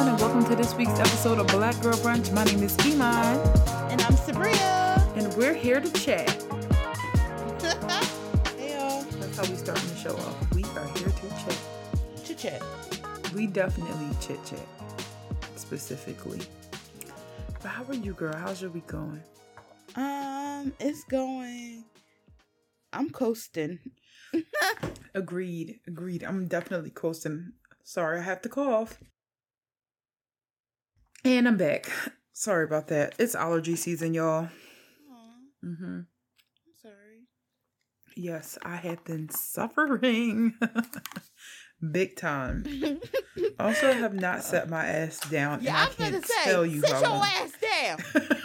everyone, and welcome to this week's episode of Black Girl Brunch. My name is Iman, And I'm Sabria. and we're here to chat. hey y'all. That's how we starting the show off. We are here to chat. Chit chat. We definitely chit chat, specifically. But how are you, girl? How's your week going? Um, it's going. I'm coasting. Agreed. Agreed. I'm definitely coasting. Sorry, I have to cough. And I'm back. Sorry about that. It's allergy season, y'all. Aw, Mm-hmm. I'm sorry. Yes, I have been suffering big time. Also, have not set my ass down. and yeah, I I can't gonna say, tell you sit your long. ass down.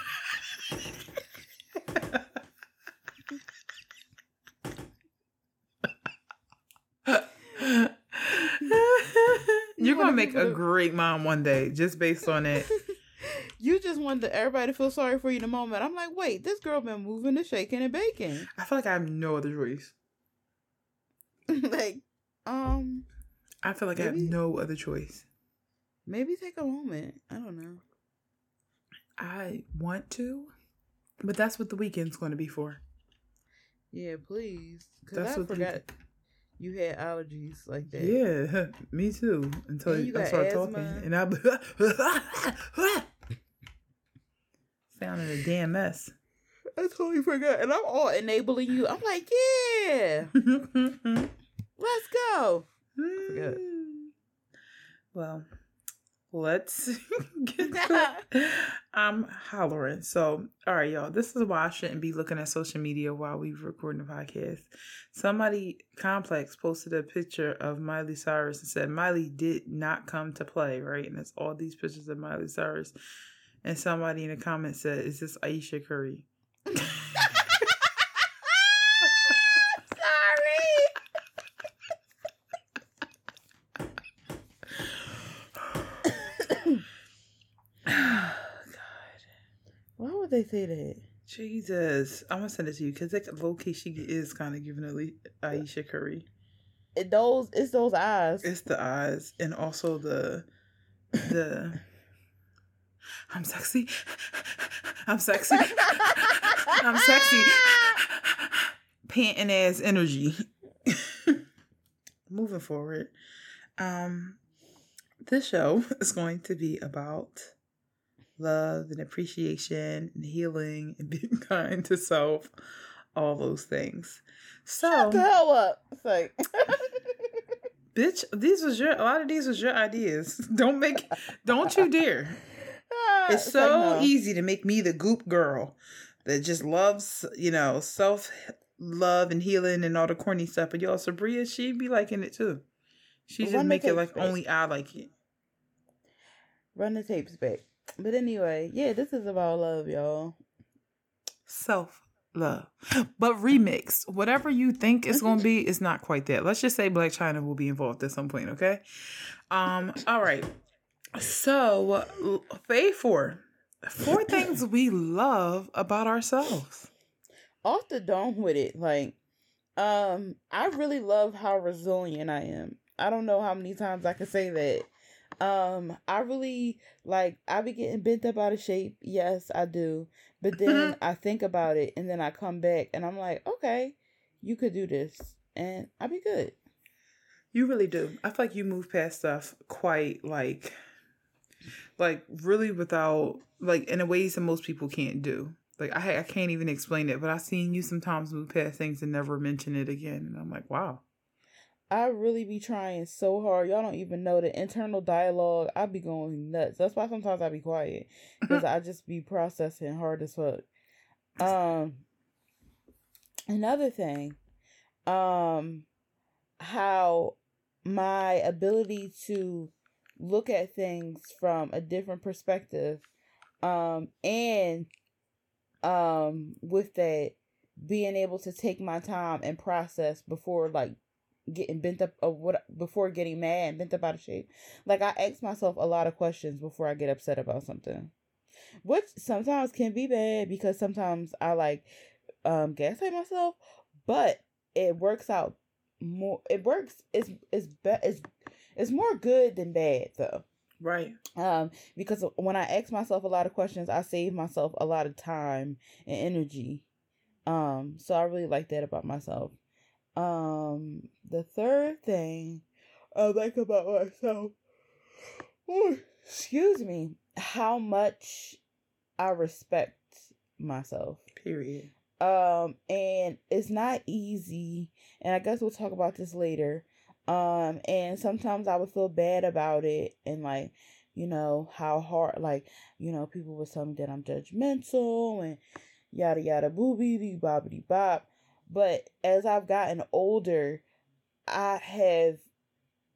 You're gonna make a great mom one day, just based on it. you just wanted everybody to feel sorry for you in the moment. I'm like, wait, this girl been moving and shaking and baking. I feel like I have no other choice. like, um, I feel like I have no other choice. maybe take a moment. I don't know. I want to, but that's what the weekend's going to be for. Yeah, please. Cause I forgot you had allergies like that. Yeah, me too. Until And you I start talking, and I sounding a damn mess. I totally forgot. And I'm all enabling you. I'm like, yeah, let's go. forgot. well, let's get to I'm hollering. So, all right, y'all. This is why I shouldn't be looking at social media while we're recording the podcast. Somebody complex posted a picture of Miley Cyrus and said Miley did not come to play, right? And it's all these pictures of Miley Cyrus. And somebody in the comments said, "Is this Ayesha Curry?" Sorry. God, Why would they say that? Jesus, I'm gonna send it to you because like low key she is kind of giving a Ayesha Curry. It, those it's those eyes. It's the eyes and also the the I'm sexy. I'm sexy. I'm sexy. Panting ass energy. Moving forward. Um this show is going to be about love and appreciation and healing and being kind to self, all those things. So Shut the hell up. It's like Bitch, these was your a lot of these was your ideas. Don't make don't you dare. Ah, It's like, so no. easy to make me the goop girl that just loves, you know, self love and healing and all the corny stuff. But y'all, Sabria, she be liking it too. She just make it like back. only I like it. Run the tapes back. But anyway, yeah, this is about love, y'all. Self love. But remix, whatever you think it's gonna be, it's not quite that. Let's just say Blac Chyna will be involved at some point, okay? Um, all right. So Faye four. Four things we love about ourselves. Off the dome with it. Like, um, I really love how resilient I am. I don't know how many times I can say that. Um, I really like I be getting bent up out of shape. Yes, I do. But then I think about it and then I come back and I'm like, okay, you could do this. And I'll be good. You really do. I feel like you move past stuff quite like like really without like in a ways that most people can't do. Like I I can't even explain it, but I've seen you sometimes move past things and never mention it again. And I'm like, wow. I really be trying so hard. Y'all don't even know the internal dialogue. I be going nuts. That's why sometimes I be quiet because I just be processing hard as fuck. Um, another thing, um, how my ability to look at things from a different perspective, um, and um, with that being able to take my time and process before like getting bent up of what before getting mad and bent up out of shape. Like I ask myself a lot of questions before I get upset about something. Which sometimes can be bad because sometimes I like um gaslight myself, but it works out more it works it's it's be- it's it's more good than bad though. Right. Um, because when I ask myself a lot of questions, I save myself a lot of time and energy. Um, so I really like that about myself. Um, the third thing I like about myself, oh, excuse me, how much I respect myself. Period. Um, and it's not easy, and I guess we'll talk about this later. Um, and sometimes I would feel bad about it and like, you know, how hard like, you know, people would tell me that I'm judgmental and yada yada boobity bobbity bop. But as I've gotten older, I have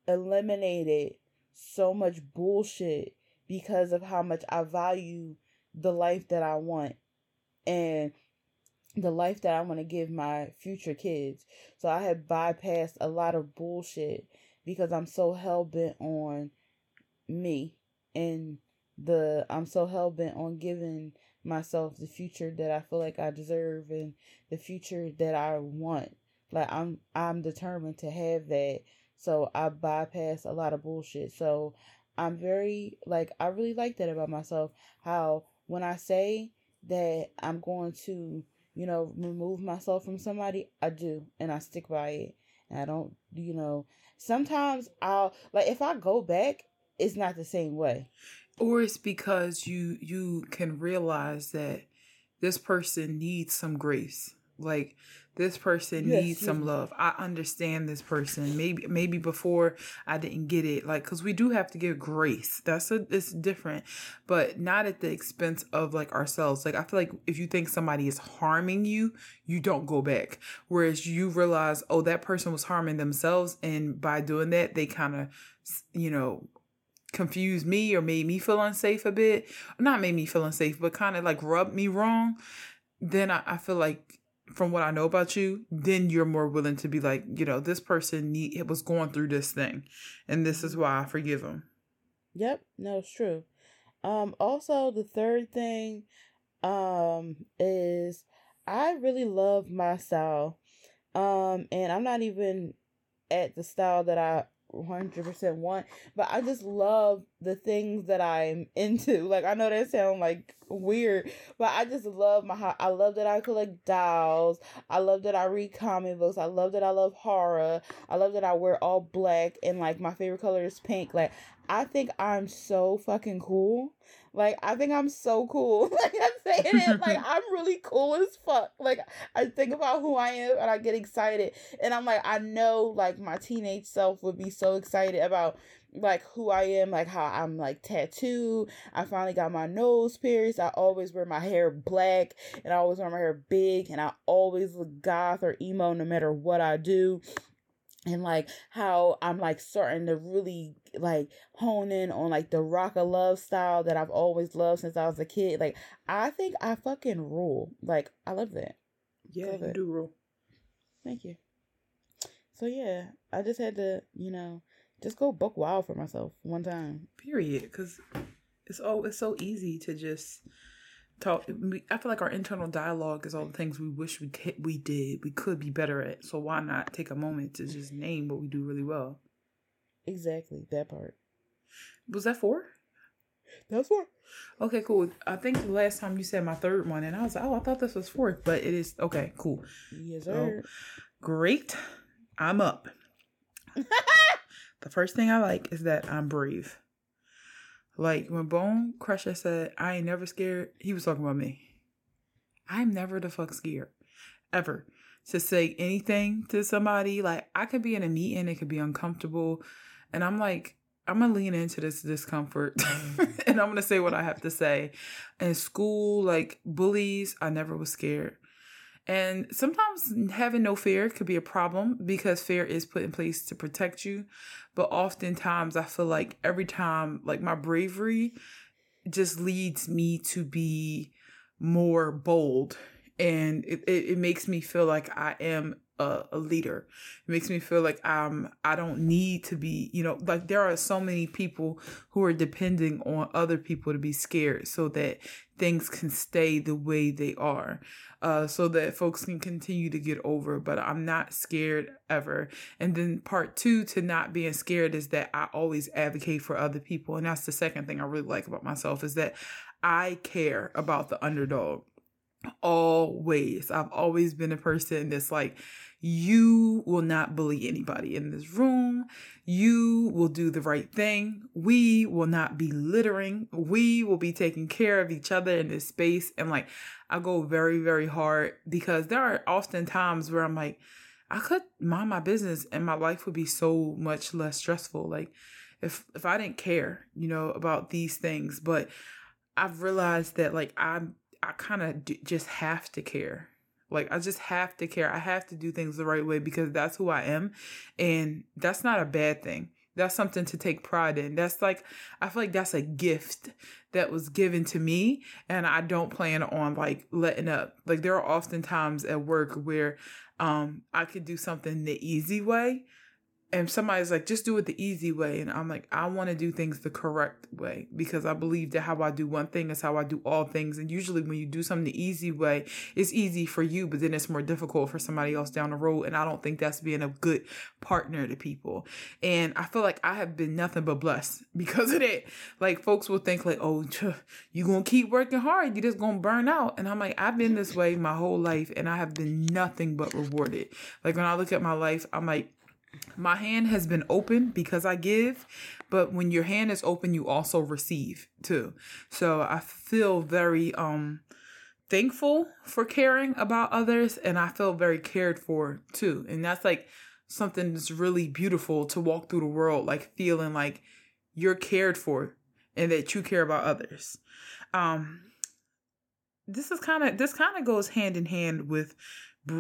eliminated so much bullshit because of how much I value the life that I want and the life that I want to give my future kids. So I have bypassed a lot of bullshit because I'm so hell bent on me and the I'm so hell bent on giving myself the future that I feel like I deserve and the future that I want. Like I'm I'm determined to have that. So I bypass a lot of bullshit. So I'm very like I really like that about myself. How when I say that I'm going to, you know, remove myself from somebody, I do and I stick by it. And I don't, you know, sometimes I'll like if I go back, it's not the same way. Or it's because you you can realize that this person needs some grace. Like this person yes, needs yes. some love. I understand this person. Maybe maybe before I didn't get it. Like cuz we do have to give grace. That's a it's different, but not at the expense of like ourselves. Like I feel like if you think somebody is harming you, you don't go back. Whereas you realize, "Oh, that person was harming themselves and by doing that, they kind of you know, confused me or made me feel unsafe a bit, not made me feel unsafe, but kind of like rubbed me wrong, then I, I feel like from what I know about you, then you're more willing to be like, you know, this person need was going through this thing, and this is why I forgive them. Yep, no, it's true. Um, also the third thing, um, is I really love my style, um, and I'm not even at the style that I 100% want but i just love the things that i'm into. Like i know that sound like weird but i just love my i love that i collect dolls. I love that i read comic books. I love that i love horror. I love that i wear all black and like my favorite color is pink. Like i think i'm so fucking cool. Like I think I'm so cool. like I'm it like I'm really cool as fuck. Like I think about who I am and I get excited. And I'm like, I know like my teenage self would be so excited about like who I am, like how I'm like tattooed. I finally got my nose pierced. I always wear my hair black and I always wear my hair big and I always look goth or emo no matter what I do and like how I'm like starting to really like hone in on like the rock of love style that I've always loved since I was a kid. Like I think I fucking rule. Like I love that. Yeah, love you it. do rule. Thank you. So yeah, I just had to, you know, just go book wild for myself one time. Period. Because it's oh, it's so easy to just talk i feel like our internal dialogue is all the things we wish we could, we did we could be better at so why not take a moment to just name what we do really well exactly that part was that four that's four okay cool i think the last time you said my third one and i was like oh i thought this was fourth but it is okay cool yes sir so, great i'm up the first thing i like is that i'm brave like when Bone Crusher said, I ain't never scared, he was talking about me. I'm never the fuck scared. Ever. To say anything to somebody. Like I could be in a meeting, it could be uncomfortable. And I'm like, I'm gonna lean into this discomfort mm. and I'm gonna say what I have to say. In school, like bullies, I never was scared. And sometimes having no fear could be a problem because fear is put in place to protect you. But oftentimes I feel like every time, like my bravery just leads me to be more bold. And it, it, it makes me feel like I am a, a leader. It makes me feel like I'm I don't need to be, you know, like there are so many people who are depending on other people to be scared so that things can stay the way they are. Uh, so that folks can continue to get over, but I'm not scared ever. And then part two to not being scared is that I always advocate for other people. And that's the second thing I really like about myself is that I care about the underdog always. I've always been a person that's like, you will not bully anybody in this room. You will do the right thing. We will not be littering. We will be taking care of each other in this space. And like, I go very, very hard because there are often times where I'm like, I could mind my business and my life would be so much less stressful. Like, if if I didn't care, you know, about these things, but I've realized that like I'm I kind of d- just have to care. Like I just have to care. I have to do things the right way because that's who I am, and that's not a bad thing. That's something to take pride in. That's like I feel like that's a gift that was given to me, and I don't plan on like letting up. Like there are often times at work where um I could do something the easy way, and somebody's like, just do it the easy way. And I'm like, I want to do things the correct way because I believe that how I do one thing is how I do all things. And usually when you do something the easy way, it's easy for you, but then it's more difficult for somebody else down the road. And I don't think that's being a good partner to people. And I feel like I have been nothing but blessed because of that. Like folks will think like, oh, you going to keep working hard. you just going to burn out. And I'm like, I've been this way my whole life and I have been nothing but rewarded. Like when I look at my life, I'm like, my hand has been open because I give, but when your hand is open, you also receive too. So I feel very um thankful for caring about others and I feel very cared for too. And that's like something that's really beautiful to walk through the world like feeling like you're cared for and that you care about others. Um this is kind of this kind of goes hand in hand with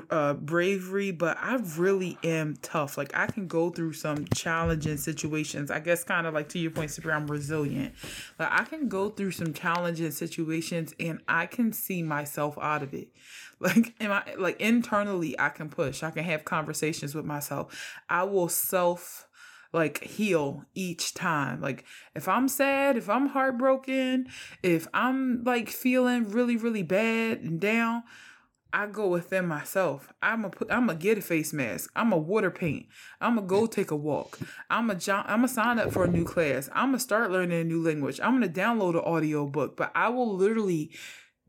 uh, bravery, but I really am tough. Like I can go through some challenging situations. I guess kind of like to your point, Sabria, I'm resilient. Like I can go through some challenging situations and I can see myself out of it. Like am I like internally I can push. I can have conversations with myself. I will self like heal each time. Like if I'm sad, if I'm heartbroken, if I'm like feeling really really bad and down, I go within myself. I'm a put. I'm gonna get a face mask. I'm a water paint. I'm gonna go take a walk. I'm a I'm gonna sign up for a new class. I'm gonna start learning a new language. I'm gonna download an audio book. But I will literally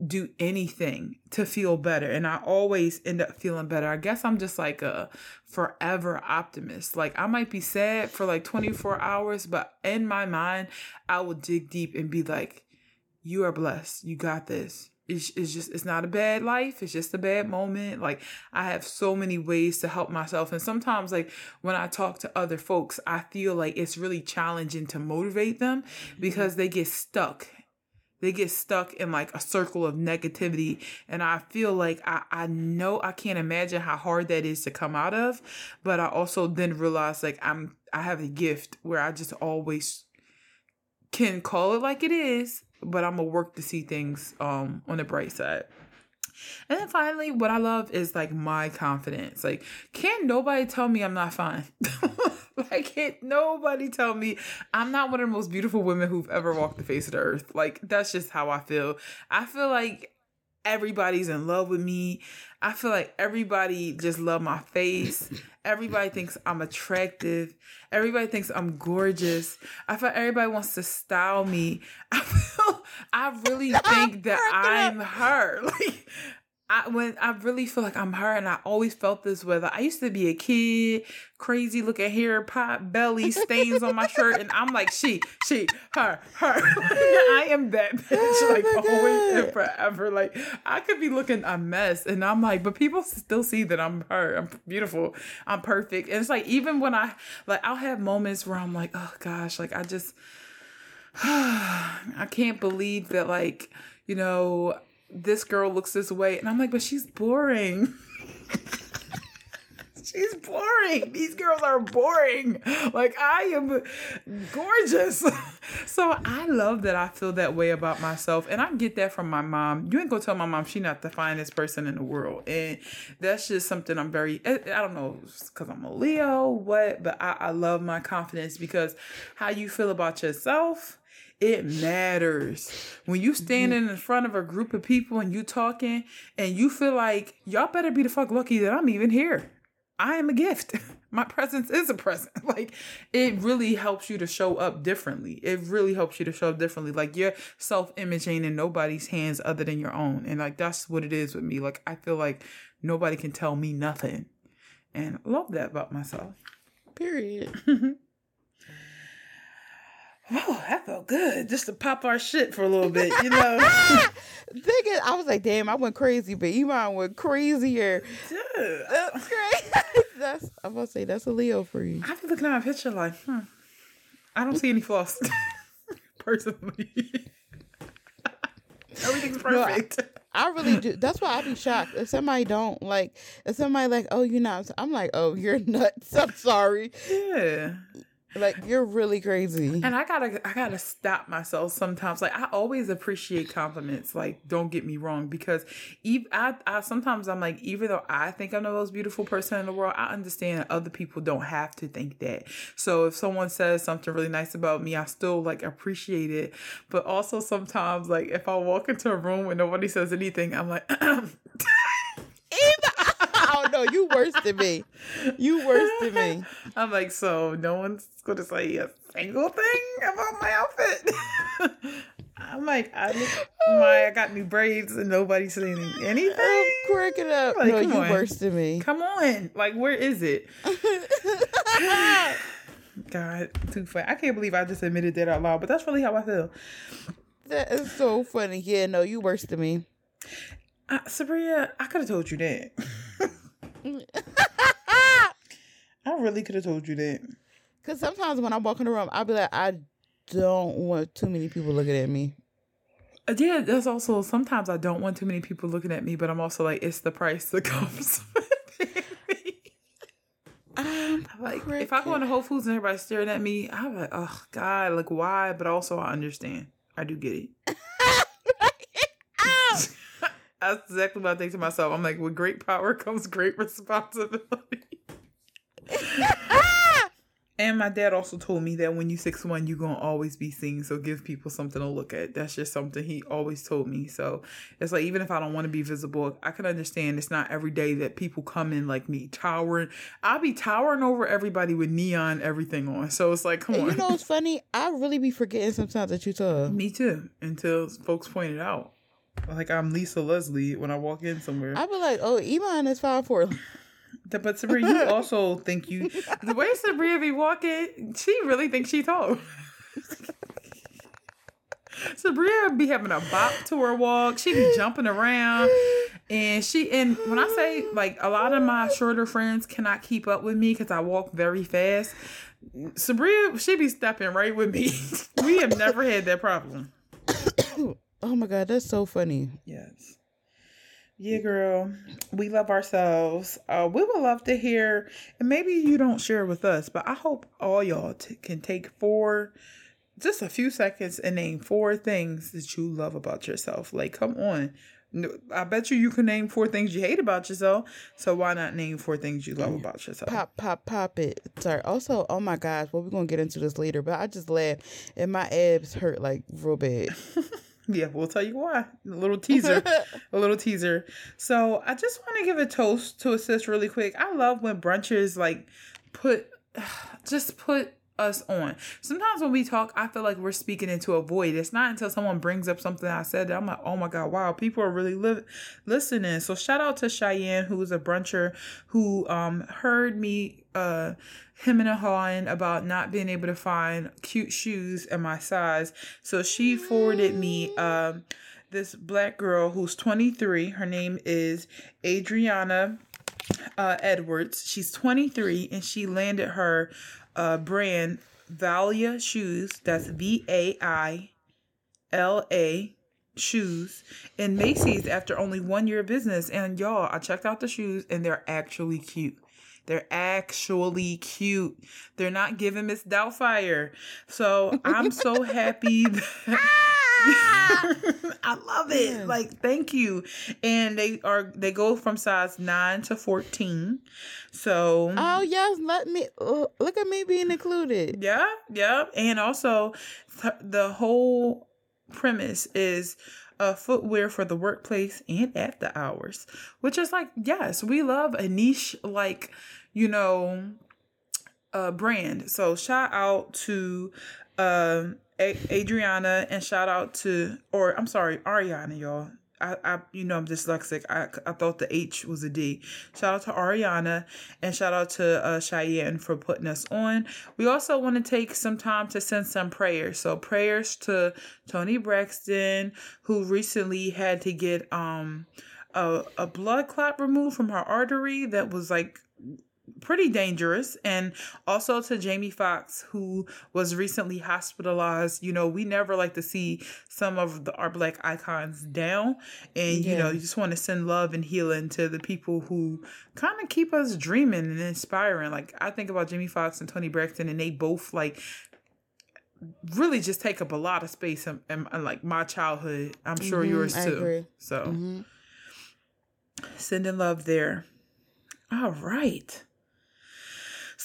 do anything to feel better, and I always end up feeling better. I guess I'm just like a forever optimist. Like I might be sad for like 24 hours, but in my mind, I will dig deep and be like, "You are blessed. You got this." It's, it's just it's not a bad life. It's just a bad moment. Like i have so many ways to help myself. And sometimes like when i talk to other folks i feel like it's really challenging to motivate them mm-hmm. because they get stuck. They get stuck in like a circle of negativity. And i feel like i i know i can't imagine how hard that is to come out of. But i also then realize like i'm i have a gift where i just always can call it like it is but I'm gonna work to see things um on the bright side. And then finally, what I love is like my confidence. Like, can't nobody tell me I'm not fine. like, can't nobody tell me I'm not one of the most beautiful women who've ever walked the face of the earth. Like, that's just how I feel. I feel like everybody's in love with me. I feel like everybody just love my face. Everybody thinks I'm attractive. Everybody thinks I'm gorgeous. I feel like everybody wants to style me. I feel I really think that I'm her. Like I when I really feel like I'm her and I always felt this way. Like, I used to be a kid, crazy looking hair, pot belly, stains on my shirt, and I'm like, she, she, her, her. I am that bitch, oh like always and forever. Like I could be looking a mess, and I'm like, but people still see that I'm her. I'm beautiful. I'm perfect. And it's like even when I like I'll have moments where I'm like, oh gosh, like I just I can't believe that like, you know, this girl looks this way. And I'm like, but she's boring. She's boring. These girls are boring. Like I am gorgeous. so I love that I feel that way about myself. And I get that from my mom. You ain't gonna tell my mom she not the finest person in the world. And that's just something I'm very I don't know because I'm a Leo, what, but I, I love my confidence because how you feel about yourself it matters. When you standing in front of a group of people and you talking and you feel like y'all better be the fuck lucky that i'm even here. I am a gift. My presence is a present. Like it really helps you to show up differently. It really helps you to show up differently. Like your self-image ain't in nobody's hands other than your own. And like that's what it is with me. Like i feel like nobody can tell me nothing. And I love that about myself. Period. oh that felt good just to pop our shit for a little bit you know Thinking, I was like, damn, I went crazy, but Iman went crazier. Dude, That's great. that's I'm gonna say that's a Leo for you. I've been looking at my picture like, hmm, I don't see any flaws. Personally, everything's No, I- perfect. I really do. That's why I'd be shocked if somebody don't like. If somebody like, oh, you're not. I'm like, oh, you're nuts. I'm sorry. yeah, Like you're really crazy. and I gotta, I gotta stop myself sometimes. Like I always appreciate compliments. Like don't get me wrong, because even I, I sometimes I'm like, even though I think I'm the most beautiful person in the world, I understand other people don't have to think that. So if someone says something really nice about me, I still like appreciate it. But also sometimes, like if I walk into a room and nobody says anything, I'm like. no, you worse than me. You worse than me. I'm like, so no one's gonna say a single thing about my outfit. I'm like, I look, my I got new braids and nobody's saying anything. I'm cracking up. Like, no, you on. worse than me. Come on, like where is it? God, too funny. I can't believe I just admitted that out loud, but that's really how I feel. that is so funny. Yeah, no, you worse than me. Uh, Sabria, I could have told you that. I really could have told you that. Cause sometimes when I walk in the room, I'll be like, I don't want too many people looking at me. Uh, Yeah, that's also sometimes I don't want too many people looking at me, but I'm also like, it's the price that comes with me. I'm Like, if I go into Whole Foods and everybody's staring at me, I'm like, oh God, like why? But also, I understand. I do get it. That's exactly what I think to myself. I'm like, with great power comes great responsibility. and my dad also told me that when you six one, you're gonna always be seen. So give people something to look at. That's just something he always told me. So it's like even if I don't want to be visible, I can understand it's not every day that people come in like me towering. I'll be towering over everybody with neon everything on. So it's like, come And on. you know what's funny? I really be forgetting sometimes that you tall. Me too. Until folks point it out. Like I'm Lisa Leslie when I walk in somewhere. I be like, oh, Iman is five four. But Sabria, you also think you the way Sabria be walking, she really thinks she tall. Sabria be having a bop to her walk. She be jumping around, and she and when I say like a lot of my shorter friends cannot keep up with me because I walk very fast. Sabria, she be stepping right with me. we have never had that problem. Oh my god, that's so funny. Yes. Yeah, girl. We love ourselves. Uh, we would love to hear, and maybe you don't share with us, but I hope all y'all t- can take four, just a few seconds, and name four things that you love about yourself. Like, come on. I bet you you can name four things you hate about yourself. So why not name four things you love about yourself? Pop, pop, pop it. Sorry. Also, oh my gosh, well, we're gonna get into this later, but I just laughed and my abs hurt like real bad. Yeah, we'll tell you why. A little teaser. a little teaser. So I just want to give a toast to assist really quick. I love when brunchers like put just put us on. Sometimes when we talk, I feel like we're speaking into a void. It's not until someone brings up something I said that I'm like, oh my God, wow, people are really li- listening. So shout out to Cheyenne, who is a bruncher who um heard me uh him and hawing about not being able to find cute shoes in my size. So she forwarded me um this black girl who's 23. Her name is Adriana uh, Edwards. She's 23 and she landed her uh, brand Vaila Shoes. That's V A I L A shoes in Macy's after only one year of business. And y'all, I checked out the shoes and they're actually cute. They're actually cute. They're not giving Miss Doubtfire. So I'm so happy. That- I love it. Like, thank you. And they are they go from size nine to fourteen. So Oh yes, let me uh, look at me being included. yeah, yeah. And also, th- the whole premise is uh, footwear for the workplace and after hours, which is like, yes, we love a niche, like, you know, uh, brand. So, shout out to um, A- Adriana and shout out to, or I'm sorry, Ariana, y'all. I, I, you know, I'm dyslexic. I, I thought the H was a D. Shout out to Ariana and shout out to uh, Cheyenne for putting us on. We also want to take some time to send some prayers. So prayers to Toni Braxton, who recently had to get um a, a blood clot removed from her artery that was like pretty dangerous. And also to Jamie Foxx who was recently hospitalized you know we never like to see some of the our black icons down. And you know you just want to send love and healing to the people who kind of keep us dreaming and inspiring. Like I think about Jamie Foxx and Toni Braxton and they both like really just take up a lot of space in, like my childhood. I'm sure Mhm, yours too. so Mhm. sending love there. All right.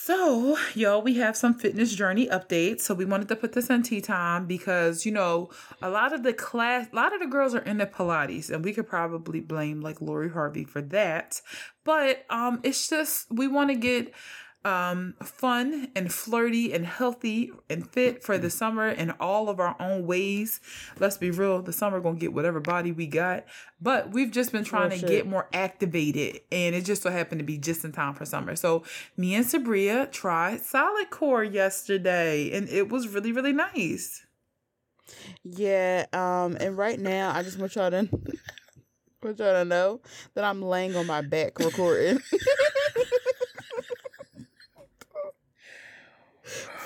So, y'all, we have some fitness journey updates. So we wanted to put this on tea time because you know a lot of the class, a lot of the girls are into Pilates, and we could probably blame like Lori Harvey for that. But um, it's just we want to get um fun and flirty and healthy and fit for the summer in all of our own ways. Let's be real, the summer gonna get whatever body we got. But we've just been trying Real to get more activated and it just so happened to be just in time for summer. So me and Sabria tried Solidcore yesterday and it was really, really nice. Yeah, um, and right now I just want y'all to want y'all to know that I'm laying on my back recording.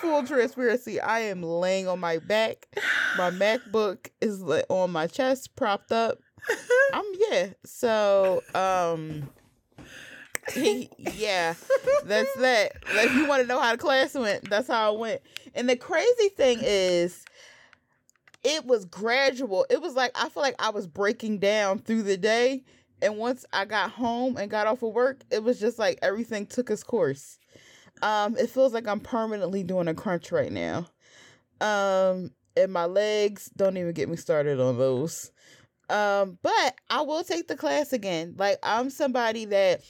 Full transparency, I am laying on my back. My MacBook is on my chest, propped up. I'm yeah. So, um, yeah, that's that. Like, you want to know how the class went? That's how it went. And the crazy thing is, it was gradual. It was like I feel like I was breaking down through the day, and once I got home and got off of work, it was just like everything took its course. Um, it feels like I'm permanently doing a crunch right now. Um, and my legs don't even get me started on those. Um, but I will take the class again. Like I'm somebody that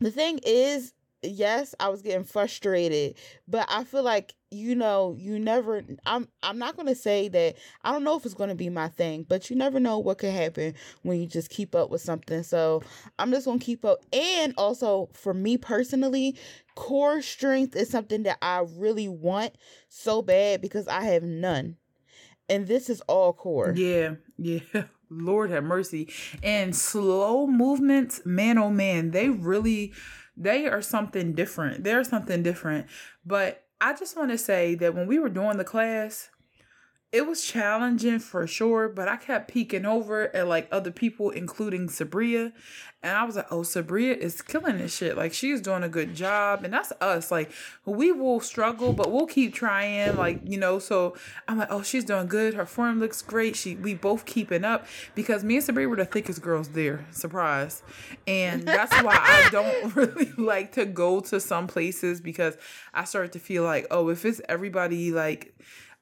the thing is, yes, I was getting frustrated, but I feel like you know, you never I'm I'm not going to say that I don't know if it's going to be my thing, but you never know what could happen when you just keep up with something. So, I'm just going to keep up and also for me personally, core strength is something that I really want so bad because I have none. And this is all core. Yeah, yeah. Lord have mercy. And slow movements, man oh man, they really they are something different. They're something different. But I just want to say that when we were doing the class, it was challenging for sure, but I kept peeking over at like other people, including Sabria. And I was like, oh, Sabria is killing this shit. Like, she's doing a good job. And that's us. Like, we will struggle, but we'll keep trying. Like, you know, so I'm like, oh, she's doing good. Her form looks great. She we both keeping up because me and Sabria were the thickest girls there. Surprise. And that's why I don't really like to go to some places because I start to feel like, oh, if it's everybody like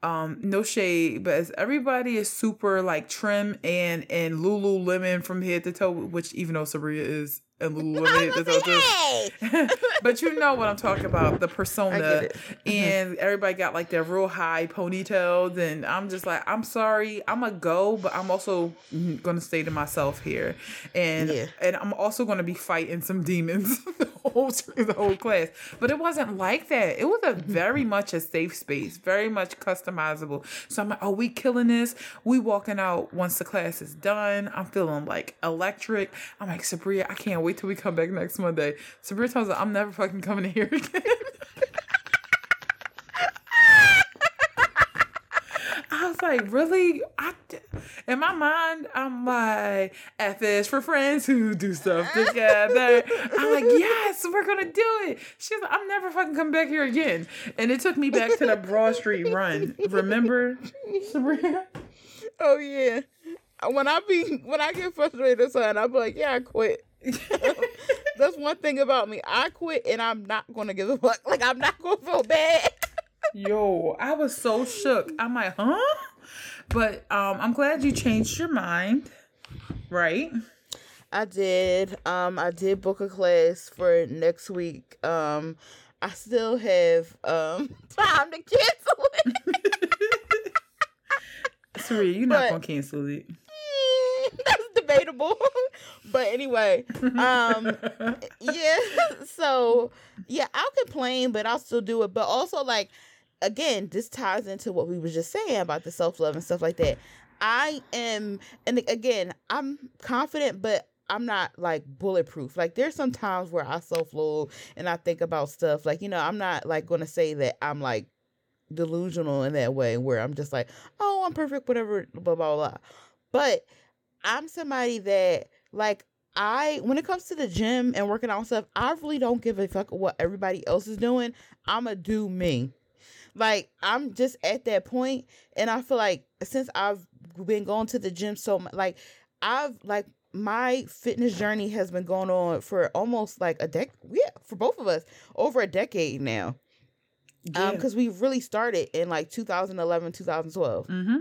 um no shade but everybody is super like trim and and lululemon from head to toe which even though sabria is head to toe too but you know what i'm talking about the persona. It. and everybody got like their real high ponytails and i'm just like i'm sorry i'm a go but i'm also mm, gonna stay to myself here. And Yeah. and i'm also gonna be fighting some demons the whole the whole class. But it wasn't like that. It was a very much a safe space very much customizable. So i'm like oh we killing this? We walking out once the class is done. I'm feeling like electric. I'm like sabria i can't wait till we come back next monday sabria tells me i'm never fucking coming here again I was like, really? I, In my mind, I'm like, F is for friends who do stuff together. I'm like, yes, we're gonna do it. She's like, I'm never fucking coming back here again. And it took me back to the Broad Street run. Remember, Sabria? Oh yeah. When I be when I get frustrated something, I'm like, yeah, I quit. That's one thing about me. I quit and I'm not gonna give a fuck. Like I'm not gonna feel bad. Yo, I was so shook. I'm like, huh? But um, I'm glad you changed your mind, right? I did. Um, I did book a class for next week. Um, I still have um time to cancel it. Sorry, you're not gonna cancel it. That's debatable. But anyway, um yeah, so yeah, I'll complain, but I'll still do it. But also like again, this ties into what we were just saying about the self love and stuff like that. I am, and again, I'm confident, but I'm not like bulletproof. Like there's some times where I self love and I think about stuff. Like you know, I'm not like going to say that I'm like delusional in that way where I'm just like, oh, I'm perfect, whatever, blah blah blah. But I'm somebody that like I when it comes to the gym and working out stuff, I really don't give a fuck what everybody else is doing. I'ma do me. Like I'm just at that point, and I feel like since I've been going to the gym so much, like I've like my fitness journey has been going on for almost like a decade. Yeah, for both of us, over a decade now. Yeah. Um, because we really started in like 2011, 2012. Mm-hmm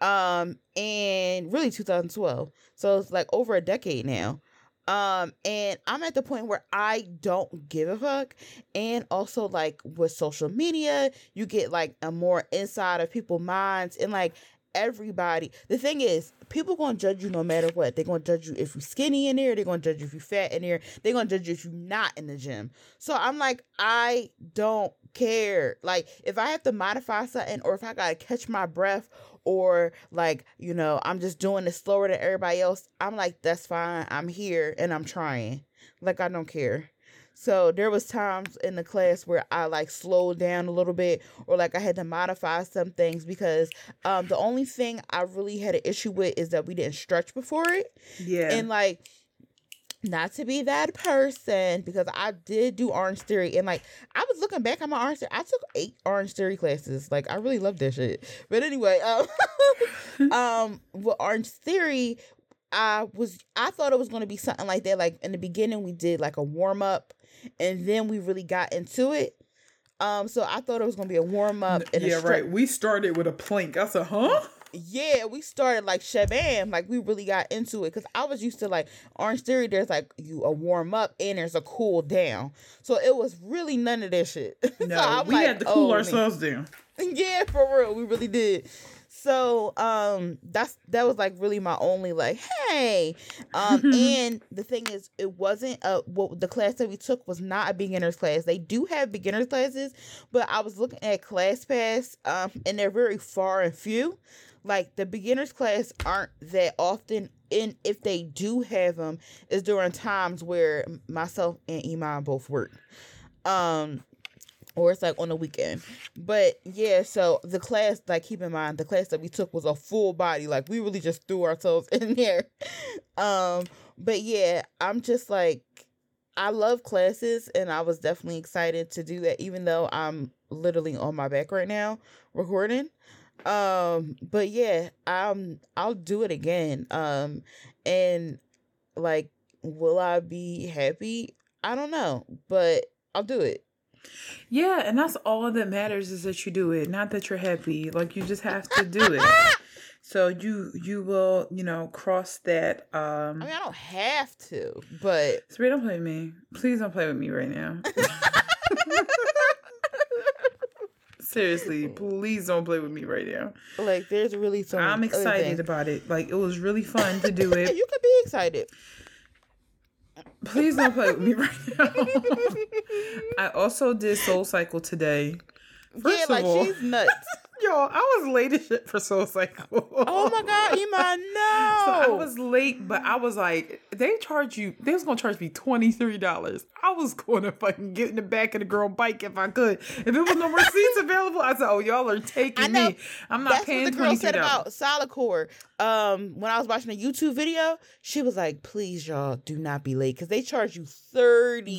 um and really 2012 so it's like over a decade now. Um and i'm at the point where i don't give a fuck. And also like with social media you get like a more inside of people's minds. And like everybody. The thing is people gonna judge you no matter what. They're gonna judge you if you're skinny in there. They're gonna judge you if you're fat in there. They're gonna judge you if you're not in the gym. So i'm like i don't care. Like if i have to modify something or if i gotta catch my breath or like you know i'm just doing it slower than everybody else i'm like that's fine. I'm here and i'm trying. Like i don't care so there was times in the class where i like slowed down a little bit or like i had to modify some things because um the only thing i really had an issue with is that we didn't stretch before it yeah and like not to be that person because I did do Orange Theory and like I was looking back on my Orange Theory. I took eight Orange Theory classes. Like I really love that shit. But anyway, um, um with Orange Theory, I was I thought it was gonna be something like that. Like in the beginning, we did like a warm up, and then we really got into it. Um, so I thought it was gonna be a warm up. Yeah, right. We started with a plank. I said, huh? yeah, we started like shabam, like we really got into it because I was used to like Orange Theory. There's like you a warm up and there's a cool down, so it was really none of that shit. No, so we like, had to cool oh, ourselves man. down. Yeah, for real, we really did. So um, that's that was like really my only like hey, um, and the thing is, it wasn't a what the class that we took was not a beginners class. They do have beginners classes, but I was looking at ClassPass, um, and they're very far and few. Like the beginners class aren't that often and if they do have them is during times where myself and iman both work. Um or it's like on the weekend but yeah so the class like keep in mind the class that we took was a full body like we really just threw ourselves in there um but yeah i'm just like i love classes and i was definitely excited to do that even though i'm literally on my back right now recording um, but yeah, um, I'll do it again. Um, and like, will I be happy? I don't know, but I'll do it. Yeah, and that's all that matters is that you do it, not that you're happy. Like you just have to do it. so you you will you know cross that. um I mean, I don't have to, but Sabria, don't play with me. Please don't play with me right now. Seriously, please don't play with me right now. Like, there's really so. I'm excited about it. Like, it was really fun to do it. you could be excited. Please don't play with me right now. I also did Soul Cycle today. First yeah, like all, she's nuts. Yo, I was late as shit for Soul Cycle. Oh my god, Iman, no. So I was late, but I was like, they charge you. They was gonna charge me twenty three dollars. I was gonna fucking get in the back of the girl bike if I could. If it was no more seats available, I said, "Oh, y'all are taking me. I'm not That's paying what the girl said about dollars." Um, when I was watching a YouTube video, she was like, "Please, y'all, do not be late because they charge you thirty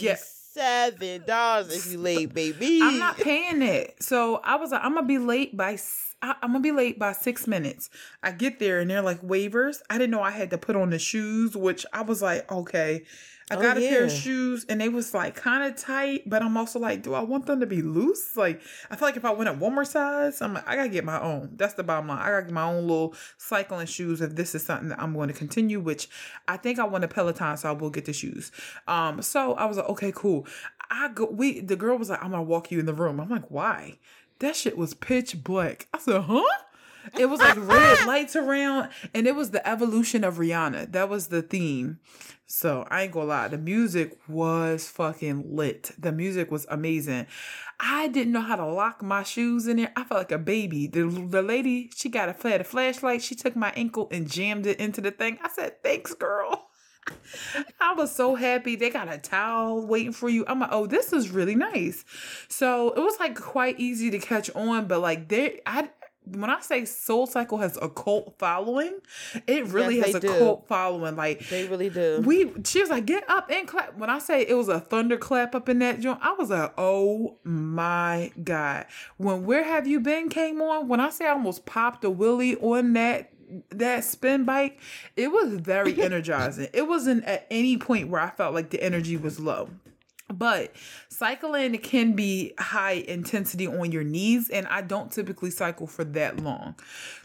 seven dollars if you late, baby." I'm not paying it. So I was like, I'm gonna be late by. I- I'm gonna be late by six minutes. I get there and they're like waivers. I didn't know I had to put on the shoes, which I was like, okay. I Oh, got a pair of shoes and they was like kind of tight, but I'm also like, do I want them to be loose? Like, I feel like if I went up one more size, I'm like, I gotta get my own. That's the bottom line. I gotta get my own little cycling shoes if this is something that I'm going to continue. Which I think I want a Peloton, so I will get the shoes. Um, so I was like, okay, cool. I go. We the girl was like, I'm gonna walk you in the room. I'm like, why? That shit was pitch black. I said, huh? It was like red lights around, and it was the evolution of Rihanna. That was the theme. So I ain't gonna lie, the music was fucking lit. The music was amazing. I didn't know how to lock my shoes in there. I felt like a baby. The, the lady, she got a, a flashlight. She took my ankle and jammed it into the thing. I said, thanks, girl. I was so happy. They got a towel waiting for you. I'm like, oh, this is really nice. So it was like quite easy to catch on, but like they I when I say Soul Cycle has a cult following, it really Yes, has a do. cult following. Like They really do. we she was like, get up and clap. When I say it was a thunderclap up in that joint, I was like, oh my God. When Where Have You Been came on, when I say I almost popped a willy on that that spin bike, it was very energizing. it wasn't at any point where I felt like the energy was low. But cycling can be high intensity on your knees, and I don't typically cycle for that long.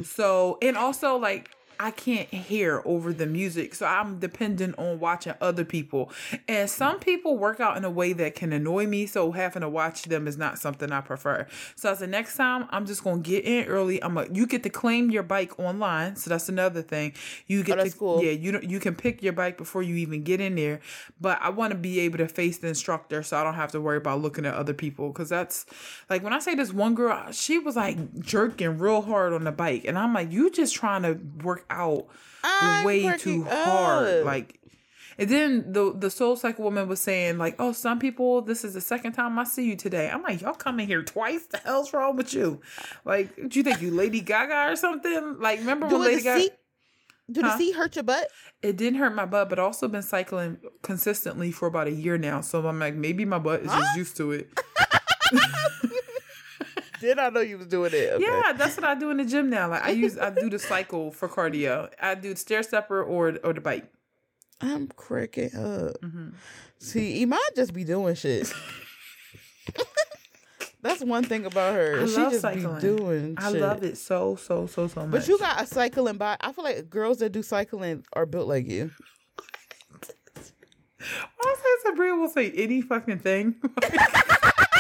So, and also like I can't hear over the music, so I'm dependent on watching other people. And some people work out in a way that can annoy me, so having to watch them is not something I prefer. So as the next time, I'm just gonna get in early. I'm a, you get to claim your bike online, so that's another thing. You get Oh, that's to cool. yeah, you you can pick your bike before you even get in there. But I want to be able to face the instructor, so I don't have to worry about looking at other people. Because that's like when I say this one girl, she was like jerking real hard on the bike, and I'm like, you just trying to work out I'm way too hard, up. like. And then the the soul cycle woman was saying like, oh, some people this is the second time I see you today. I'm like, y'all coming here twice? The hell's wrong with you? Like, do you think you Lady Gaga or something? Like, remember Do when Lady Gaga? Do Huh? the seat hurt your butt? It didn't hurt my butt, but also been cycling consistently for about a year now. So I'm like, maybe my butt is just used to it. Did I know you was doing it? Okay. Yeah, that's what I do in the gym now. Like I use, I do the cycle for cardio. I do the stair stepper or or the bike. I'm cracking up. Mm-hmm. See, Iman just be doing shit. That's one thing about her. I she love just cycling. be doing I shit. love it so so so so much. But you got a cycling body. I feel like girls that do cycling are built like you. I say Sabria will say any fucking thing.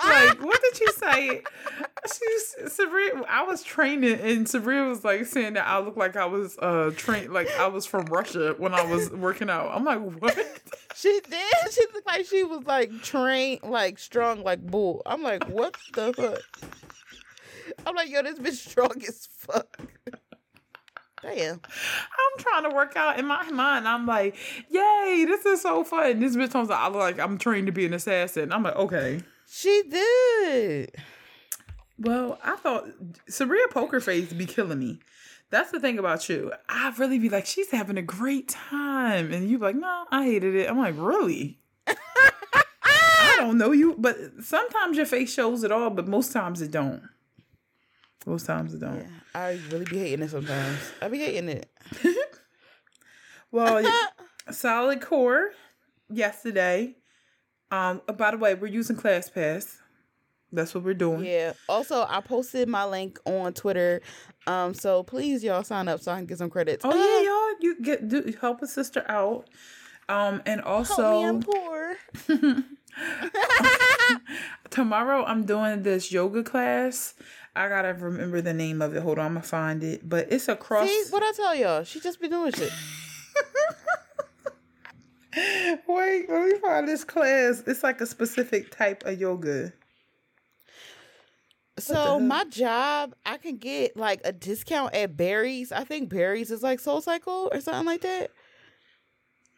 like, what did you say? She's Sabria. I was training, and Sabria was like saying that I look like I was uh trained, like I was from Russia when I was working out. I'm like, what? She did. She looked like she was like trained, like strong, like bull. I'm like, what the fuck? I'm like, yo, this bitch strong as fuck. Damn. I'm trying to work out in my mind. I'm like, yay, this is so fun. This bitch comes out, like I'm trained to be an assassin. I'm like, okay. She did. Well, I thought Sabria Poker Face be killing me. That's the thing about you. I really be like, she's having a great time. And you be like, no, I hated it. I'm like, really? I don't know you, but sometimes your face shows it all, but most times it don't. Most times it don't. Yeah, I really be hating it sometimes. I be hating it. Well, Solidcore yesterday. Um, by the way, we're using ClassPass. That's what we're doing. Yeah. Also, I posted my link on Twitter. Um, so please y'all sign up so I can get some credits. Oh Uh, yeah, y'all, you get do, help a sister out. Um, and also me, I'm poor. tomorrow I'm doing this yoga class. I gotta remember the name of it. Hold on, I'm gonna find it. But it's a cross. See what I tell y'all? She just be doing shit. Wait, let me find this class. It's like a specific type of yoga. So my job, I can get like a discount at Barry's. I think Barry's is like Soul Cycle or something like that.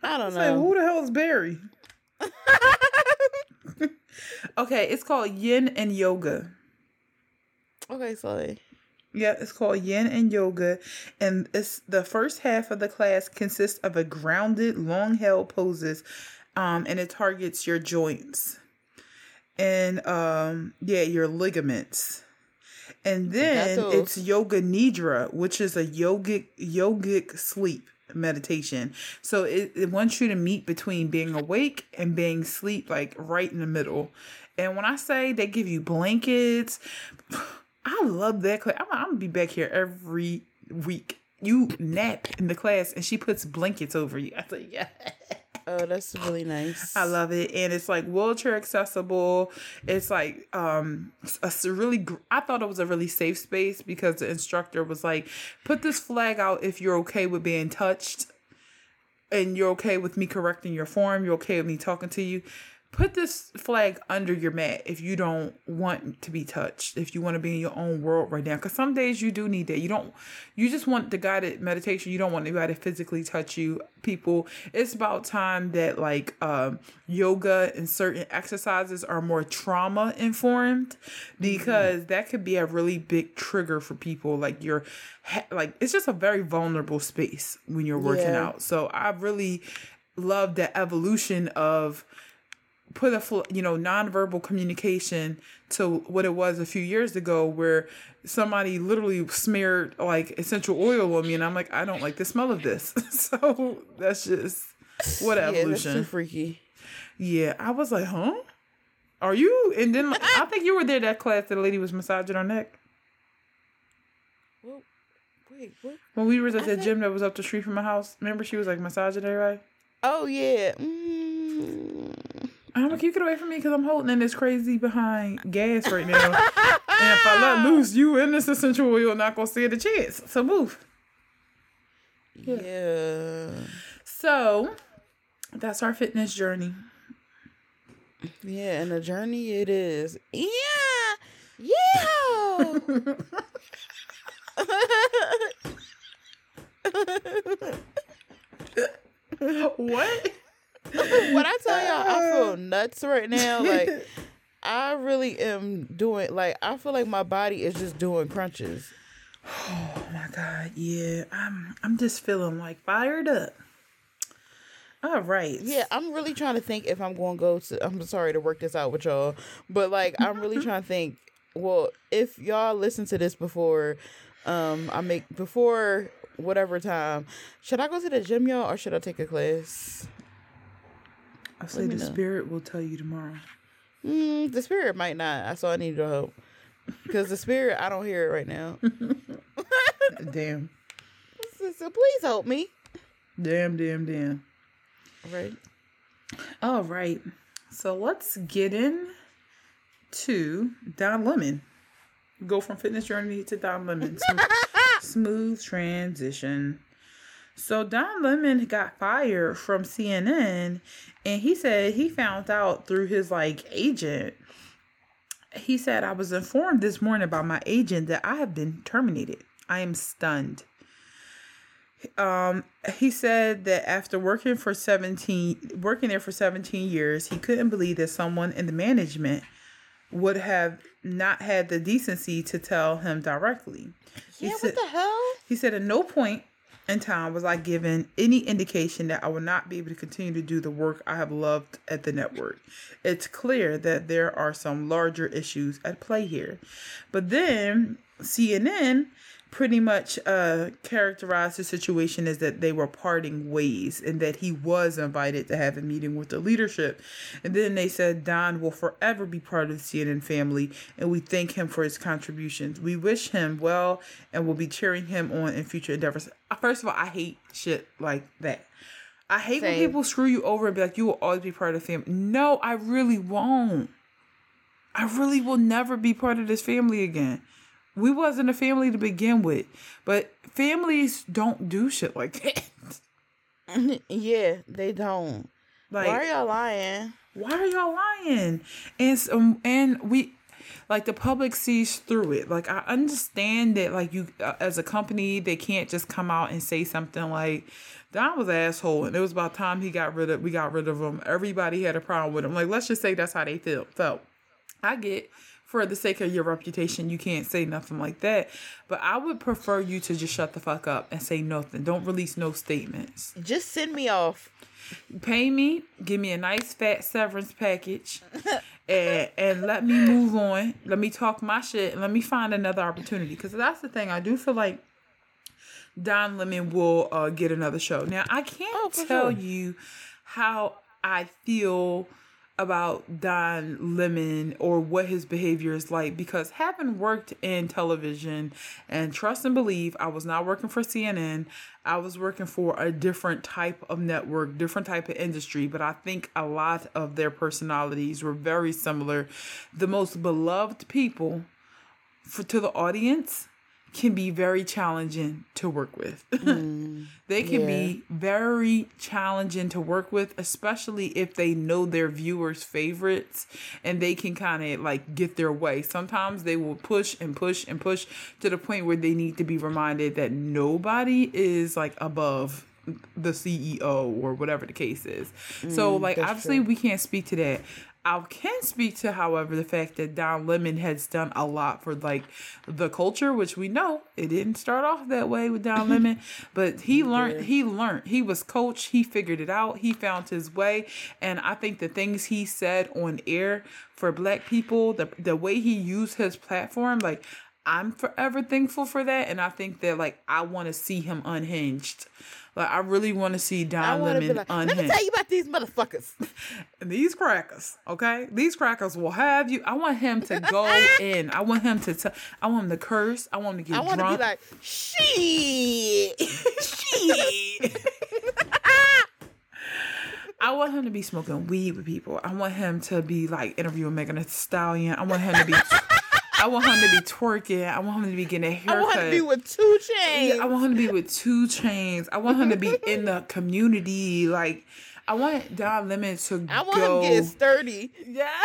I don't know. who the hell is Barry? Okay, it's called Yin and Yoga. okay, so Yeah, it's called Yin and Yoga, and it's the first half of the class consists of a grounded, long held poses, um, and it targets your joints and um, yeah, your ligaments. And then it's Yoga Nidra, which is a yogic yogic sleep meditation. So it, it wants you to meet between being awake and being sleep, like right in the middle. And when I say they give you blankets, I love that class. I'm, I'm gonna be back here every week. You nap in the class, and she puts blankets over you. I say, yeah. oh, that's really nice. I love it, and it's like wheelchair accessible. It's like um, a really. gr- I thought it was a really safe space because the instructor was like, "Put this flag out if you're okay with being touched, and you're okay with me correcting your form. You're okay with me talking to you." Put this flag under your mat if you don't want to be touched, if you want to be in your own world right now. Because some days you do need that. You don't, you just want the guided meditation. You don't want anybody to physically touch you. People, it's about time that like um, yoga and certain exercises are more trauma informed because that could be a really big trigger for people. Like you're, like it's just a very vulnerable space when you're working Yeah. out. So I really love the evolution of put a fl- you know nonverbal communication to what it was a few years ago where somebody literally smeared like essential oil on me and I'm like I don't like the smell of this. so that's just what yeah, that's too evolution. freaky. Yeah, I was like, "Huh? Are you?" And then like, I think you were there that class that the lady was massaging her neck. Well, wait, what? When we were at I the think- gym that was up the street from my house, remember she was like massaging everybody? Oh yeah. Mm. I'm like, you get away from me because I'm holding in this crazy behind gas right now. and if I let loose, you in this essential oil not gonna see the chance. So move. Yeah. So that's our fitness journey. Yeah, and a journey it is. Yeah. Yeah. what? when I tell y'all I feel nuts right now, like I really am doing like I feel like my body is just doing crunches. Oh my god, yeah. I'm I'm just feeling like fired up. All right. Yeah, I'm really trying to think if I'm going to go to. I'm sorry to work this out with y'all, but like I'm really trying to think. Well, if y'all listen to this before, um, I make before whatever time, should I go to the gym, y'all, or should I take a class? I'll say the know. spirit will tell you tomorrow. Mm, the spirit might not. So I need your help because the spirit I don't hear it right now. damn. so, so please help me. Damn, damn, damn. Right. All right. So let's get in to Don Lemon. Go from fitness journey to Don Lemon. Smooth, smooth transition. So Don Lemon got fired from CNN and he said he found out through his like agent. He said I was informed this morning by my agent that I have been terminated. I am stunned. Um, he said that after working for 17 working there for 17 years, he couldn't believe that someone in the management would have not had the decency to tell him directly. He Yeah. said, What the hell? he said, at no point in time was I given any indication that I would not be able to continue to do the work I have loved at the network. It's clear that there are some larger issues at play here. But then CNN pretty much uh, characterized the situation as that they were parting ways and that he was invited to have a meeting with the leadership. And then they said Don will forever be part of the CNN family and we thank him for his contributions. We wish him well and will be cheering him on in future endeavors. First of all, I hate shit like that. I hate when people screw you over and be like, you will always be part of the family. No, I really won't. I really will never be part of this family again. We wasn't a family to begin with, but families don't do shit like that. yeah, they don't. Like, Why are y'all lying? why are y'all lying? And um, and we, like the public sees through it. Like I understand that like you uh, as a company they can't just come out and say something like Don was an asshole and it was about time he got rid of we got rid of him. Everybody had a problem with him. Like let's just say that's how they feel felt. I get for the sake of your reputation, you can't say nothing like that. But I would prefer you to just shut the fuck up and say nothing. Don't release no statements. Just send me off. Pay me, give me a nice fat severance package, and and let me move on. Let me talk my shit. And let me find another opportunity. Because that's the thing. I do feel like Don Lemon will uh, get another show. Now I can't Oh, tell sure. you how I feel about Don Lemon or what his behavior is like because having worked in television and trust and believe, I was not working for CNN. I was working for a different type of network, different type of industry, but I think a lot of their personalities were very similar. The most beloved people for to the audience can be very challenging to work with. they can yeah. be very challenging to work with, especially if they know their viewers' favorites and they can kind of like get their way. Sometimes they will push and push and push to the point where they need to be reminded that nobody is like above the CEO or whatever the case is. so mm, like obviously true. we can't speak to that. I can speak to, however, the fact that Don Lemon has done a lot for like the culture, which we know it didn't start off that way with Don Lemon, but he learned. He learned. He was coach. He figured it out. He found his way, and I think the things he said on air for Black people, the the way he used his platform, like I'm forever thankful for that, and I think that like I want to see him unhinged. Like I really want to see Don Lemon like, let me tell you about these motherfuckers. These crackers, okay? These crackers will have you. I want him to go in. I want him to. T- I want him to curse. I want him to get I want to drunk. be like, shit. shit. I want him to be smoking weed with people. I want him to be like interviewing Megan Thee Stallion. I want him to be. I want him to be twerking. I want him to be getting a I haircut. want him to be with two chains. Yeah, I want him to be with two chains. I want him to be in the community. Like, I want Don Lemon to I want go. him to get sturdy. yeah.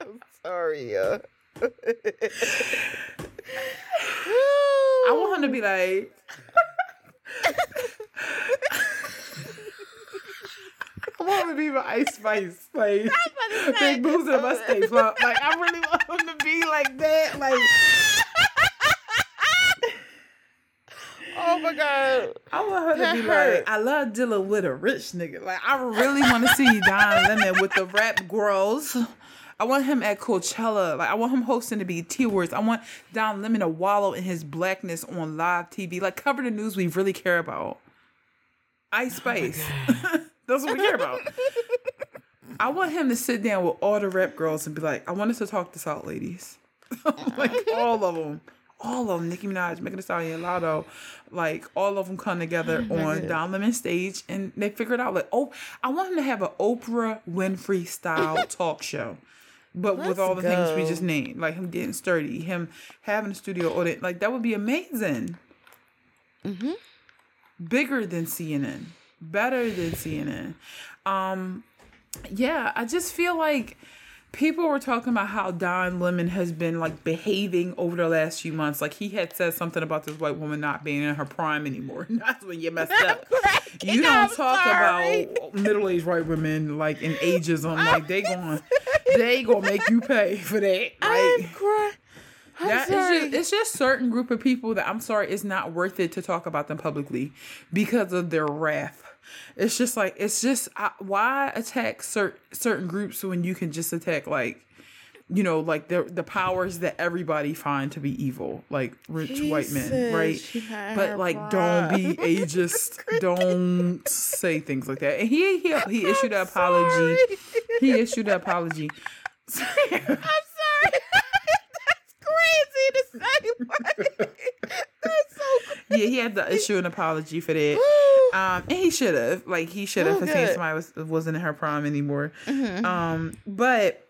I'm sorry. I want him to be like. I want him to be my Ice Spice, like to big boobs and my stay plump. Like I really want him to be like that. Like Oh my god. I want her That to be hurt. like, I love dealing with a rich nigga. Like I really want to see Don Lemon with the rap girls. I want him at Coachella. Like I want him hosting the BET Awards. I want Don Lemon to wallow in his blackness on live TV. Like cover the news we really care about. Ice oh Spice. That's what we care about. I want him to sit down with all the rap girls and be like, I want us to talk to Salt Ladies. like all of them. All of them. Nicki Minaj, Megan Thee Stallion, Latto. Like all of them come together on Don Lemon stage and they figure it out. Like, oh, I want him to have an Oprah Winfrey style talk show. But with Let's all the things we just named, like him getting sturdy, him having a studio audit, like that would be amazing. Mm-hmm. Bigger than CNN, better than CNN. Um, yeah, I just feel like people were talking about how Don Lemon has been like behaving over the last few months. Like he had said something about this white woman not being in her prime anymore. That's when you messed up. You don't I'm talk sorry. about middle aged white women like in ageism. Like they going they gonna make you pay for that. I'm crying. I'm that, sorry. it's, just, it's just certain group of people that I'm sorry, it's not worth it to talk about them publicly because of their wrath. It's just like it's just uh, why attack cer- certain groups when you can just attack like you know like the the powers that everybody find to be evil, like rich white men, right? But like, don't be ageist. don't say things like that. And he he he issued an apology. sorry. He issued an apology. I'm sorry. That's crazy to say. Yeah, he had to issue an apology for that. Um, and he should have, like, he should have, Oh, for saying somebody was wasn't in her prime anymore. Mhm. Um, but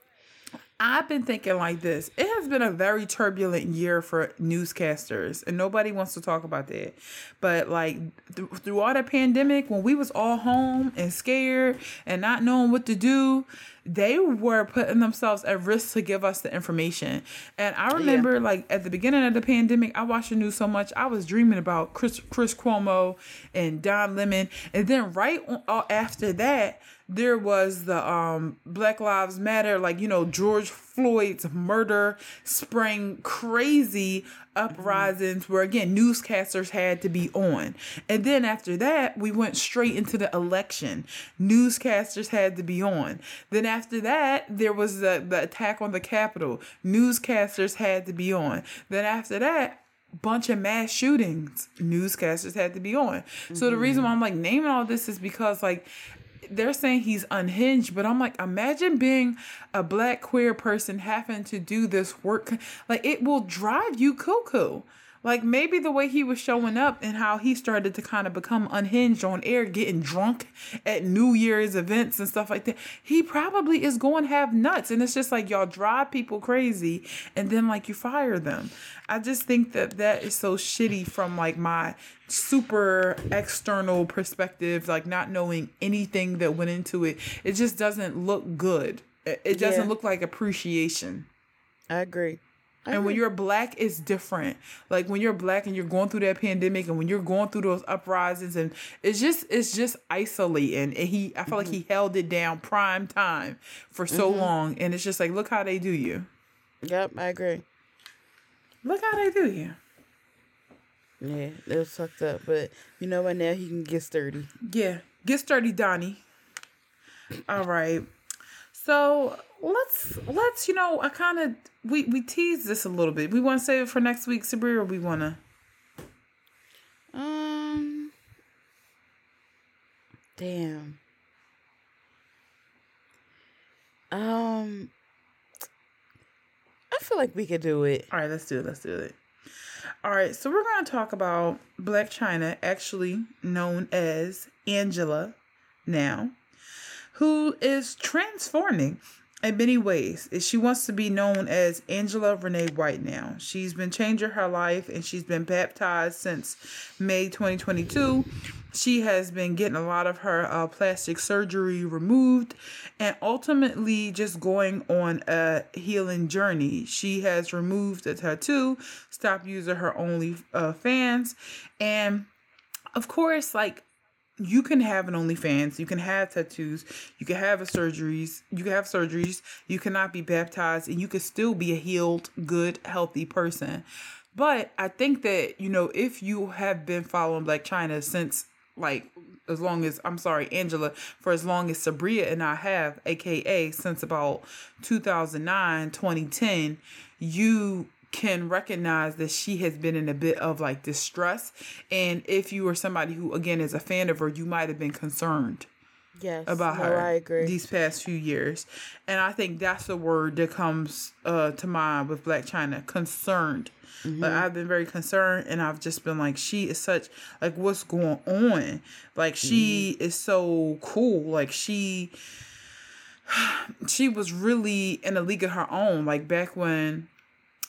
I've been thinking like this. It has been a very turbulent year for newscasters, and nobody wants to talk about that. But like th- through all the pandemic, when we was all home and scared and not knowing what to do, they were putting themselves at risk to give us the information. And I remember, yeah. like at the beginning of the pandemic, I watched the news so much, I was dreaming about Chris Chris Cuomo and Don Lemon, and then right on, uh, after that there was the um Black Lives Matter, like you know George Floyd's murder sprang crazy uprisings mm-hmm. where again newscasters had to be on, and then after that we went straight into the election. Newscasters had to be on. Then after that there was the the attack on the Capitol. Newscasters had to be on. Then after that bunch of mass shootings newscasters had to be on mm-hmm. so the reason why i'm like naming all this is because like they're saying he's unhinged, but I'm like, imagine being a black queer person having to do this work. Like, it will drive you cuckoo. Like, maybe the way he was showing up and how he started to kind of become unhinged on air, getting drunk at New Year's events and stuff like that, he probably is going to have nuts. And it's just like, y'all drive people crazy and then, like, you fire them. I just think that that is so shitty from, like, my super external perspective, like not knowing anything that went into it. It just doesn't look good. It doesn't yeah. look like appreciation. I agree. And when you're black, it's different. Like when you're black and you're going through that pandemic, and when you're going through those uprisings, and it's just it's just isolating. And he, I feel mm-hmm. like he mm-hmm. held it down prime time for so mm-hmm. long, and it's just like, look how they do you. Yep, I agree. Look how they do you. Yeah, it was fucked up, but you know what? Now he can get sturdy. Yeah, get sturdy, Donnie. All right. So let's let's you know I kind of we we teased this a little bit. We want to save it for next week, Sabria, or we want to. Um. Damn. Um. I feel like we could do it. All right, let's do it. Let's do it. All right, so we're going to talk about Blac Chyna, actually known as Angela now, who is transforming in many ways. She wants to be known as Angela Renee White now. She's been changing her life and she's been baptized since May 2022. She has been getting a lot of her uh, plastic surgery removed and ultimately just going on a healing journey. She has removed a tattoo, stopped using her only uh, fans, and of course, like you can have an OnlyFans, you can have tattoos, you can have surgeries, you can have surgeries, you cannot be baptized, and you can still be a healed, good, healthy person. But I think that, you know, if you have been following Blac Chyna since like as long as I'm sorry, Angela, for as long as Sabria and I have, aka since about 2009, 2010, you can recognize that she has been in a bit of like distress. And if you are somebody who, again, is a fan of her, you might have been concerned. Yes, about no, her I agree. these past few years, and I think that's the word that comes uh, to mind with Blac Chyna: concerned. Mm-hmm. Like I've been very concerned, and I've just been like, she is such like, what's going on? Like she mm-hmm. is so cool. Like she, she was really in a league of her own. Like back when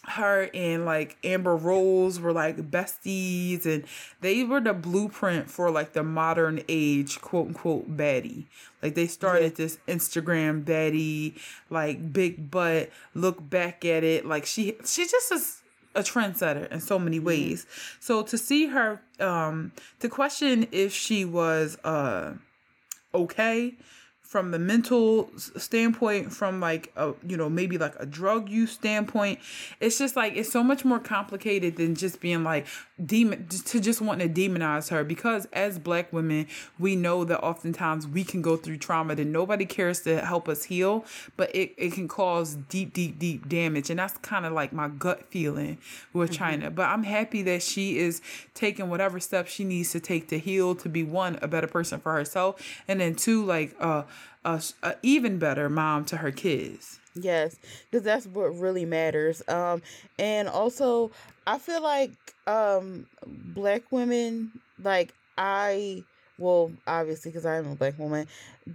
her and like Amber Rose were like besties and they were the blueprint for like the modern age quote unquote baddie. Like they started yeah. this Instagram baddie, like big butt, look back at it. Like she she just is a trendsetter in so many ways. Mm-hmm. So to see her um to question if she was uh okay from the mental standpoint from like a you know maybe like a drug use standpoint it's just like it's so much more complicated than just being like demon to just wanting to demonize her. Because as black women we know that oftentimes we can go through trauma that nobody cares to help us heal but it, it can cause deep deep deep damage. And that's kind of like my gut feeling with mm-hmm. Chyna but i'm happy that she is taking whatever steps she needs to take to heal to be one a better person for herself and then two like uh a, a even better mom to her kids. Yes, because that's what really matters. Um, and also, I feel like um, black women, like I, well, obviously, because I'm a black woman,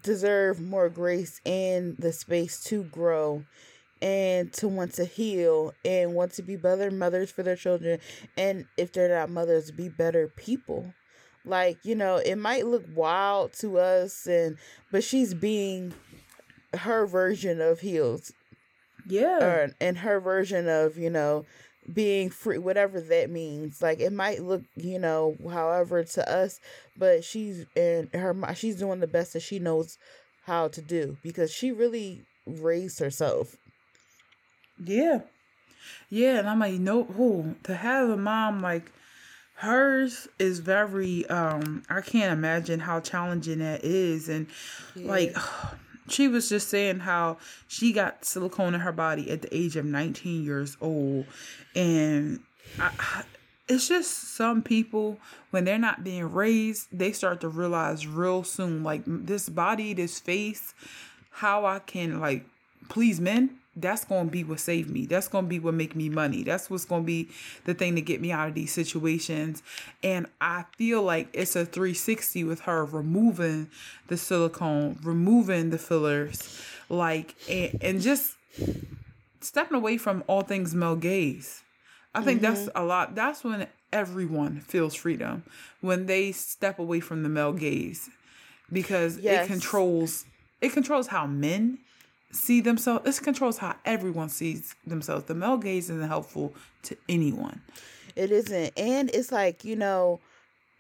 deserve more grace and the space to grow and to want to heal and want to be better mothers for their children and if they're not mothers be better people like you know it might look wild to us and but she's being her version of healed yeah. Or and her version of you know being free whatever that means. Like it might look you know however to us but she's and her she's doing the best that she knows how to do because she really raised herself. Yeah. Yeah and i'm like no who to have a mom like hers is very um i can't imagine how challenging that is and yeah. like she was just saying how she got silicone in her body at the age of 19 years old and I, it's just some people when they're not being raised they start to realize real soon like this body this face how i can like please men that's going to be what saved me. That's going to be what make me money. That's what's going to be the thing to get me out of these situations. And I feel like it's a 360 with her removing the silicone, removing the fillers, like and, and just stepping away from all things male gaze. I think mm-hmm. that's a lot. That's when everyone feels freedom when they step away from the male gaze because yes. it controls it controls how men see themselves. This controls how everyone sees themselves. The male gaze isn't helpful to anyone. It isn't. And it's like, you know,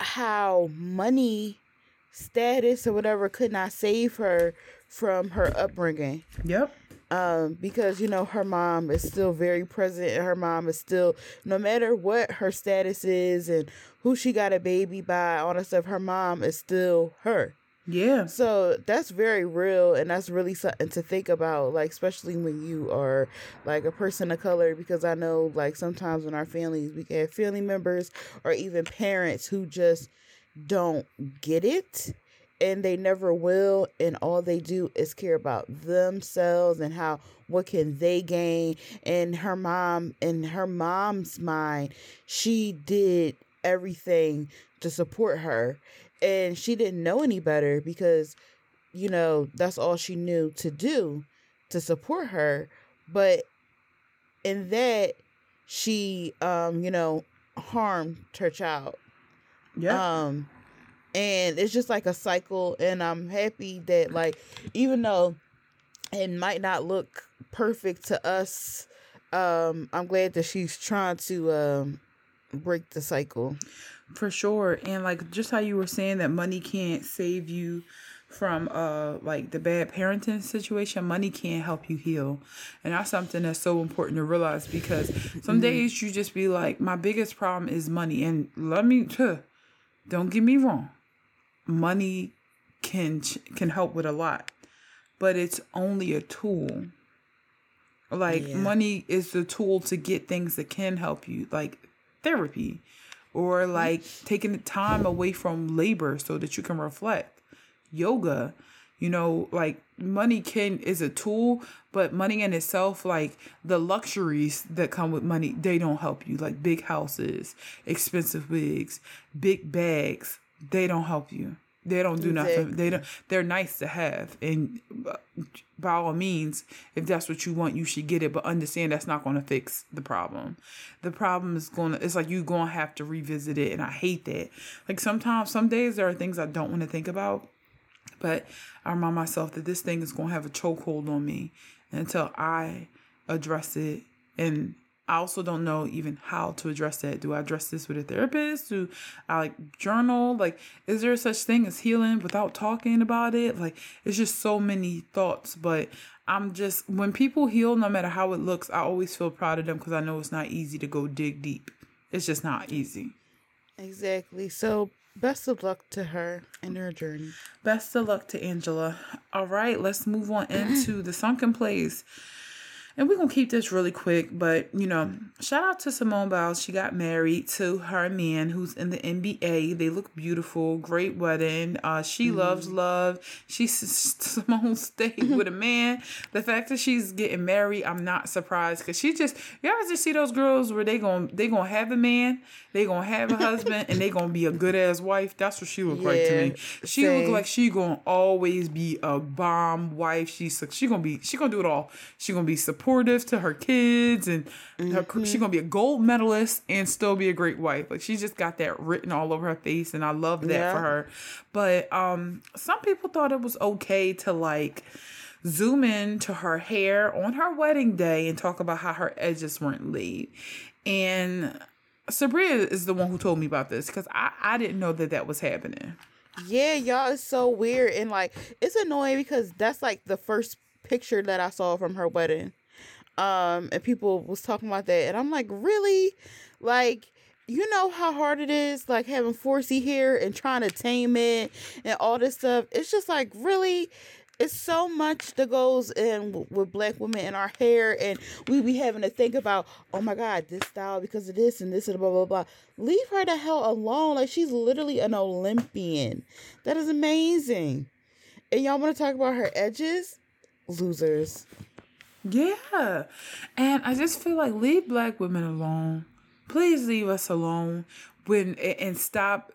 how money, status, or whatever could not save her from her upbringing. Yep. Um, because you know her mom is still very present and her mom is still no matter what her status is and who she got a baby by all that stuff her mom is still her yeah. So that's very real and that's really something to think about, like especially when you are like a person of color because I know like sometimes in our families we have family members or even parents who just don't get it and they never will and all they do is care about themselves and how what can they gain and her mom in her mom's mind she did everything to support her and she didn't know any better because you know that's all she knew to do to support her but in that she um you know harmed her child. Yeah. Um and it's just like a cycle and i'm happy that like even though it might not look perfect to us um i'm glad that she's trying to um break the cycle for sure. And like just how you were saying that money can't save you from uh like the bad parenting situation money can't help you heal and that's something that's so important to realize because some mm-hmm. days you just be like my biggest problem is money and let me huh, don't get me wrong money can can help with a lot but it's only a tool like yeah. money is the tool to get things that can help you like therapy or mm-hmm. like taking the time away from labor so that you can reflect. Yoga, you know, like money can is a tool, but money in itself, like the luxuries that come with money, they don't help you. Like big houses, expensive wigs, big bags, they don't help you. They don't do exactly. nothing. They don't. They're nice to have, and uh, by all means, if that's what you want, you should get it. But understand that's not going to fix the problem. The problem is going to. It's like you're going to have to revisit it, and I hate that. Like sometimes, some days there are things I don't want to think about, but I remind myself that this thing is going to have a chokehold on me until I address it and I also don't know even how to address that. Do I address this with a therapist? Do I like journal? Like, is there such thing as healing without talking about it? Like, it's just so many thoughts. But I'm just, when people heal, no matter how it looks, I always feel proud of them because I know it's not easy to go dig deep. It's just not easy. Exactly. So, best of luck to her and her journey. Best of luck to Angela. All right, let's move on into the sunken place. And we're gonna keep this really quick, but you know, shout out to Simone Biles. She got married to her man who's in the NBA. They look beautiful, great wedding. Uh, she mm loves love. She Simone stayed with a man. The fact that she's getting married, I'm not surprised because she just you ever just see those girls where they gonna they gonna have a man, they gonna have a husband, and they gonna be a good ass wife. That's what she look yeah, like to me. She same. look like she gonna always be a bomb wife. She's she gonna be she gonna do it all. She gonna be supportive supportive to her kids and Mm-hmm. she's gonna be a gold medalist and still be a great wife. Like she's just got that written all over her face, and I love that Yeah. for her. But um, some people thought it was okay to like zoom in to her hair on her wedding day and talk about how her edges weren't laid. And Sabria is the one who told me about this because I, I didn't know that that was happening. Yeah, y'all, it's so weird and like it's annoying because that's like the first picture that I saw from her wedding. Um, and people was talking about that, and I'm like, really, like. You know how hard it is, like having 4C hair and trying to tame it and all this stuff. It's just like really, it's so much that goes in with black women in our hair, and we be having to think about, oh my god, this style because of this and this and blah blah blah. Leave her the hell alone. Like she's literally an Olympian. That is amazing. And y'all want to talk about her edges? Losers. Yeah. And I just feel like leave black women alone. Please leave us alone when and stop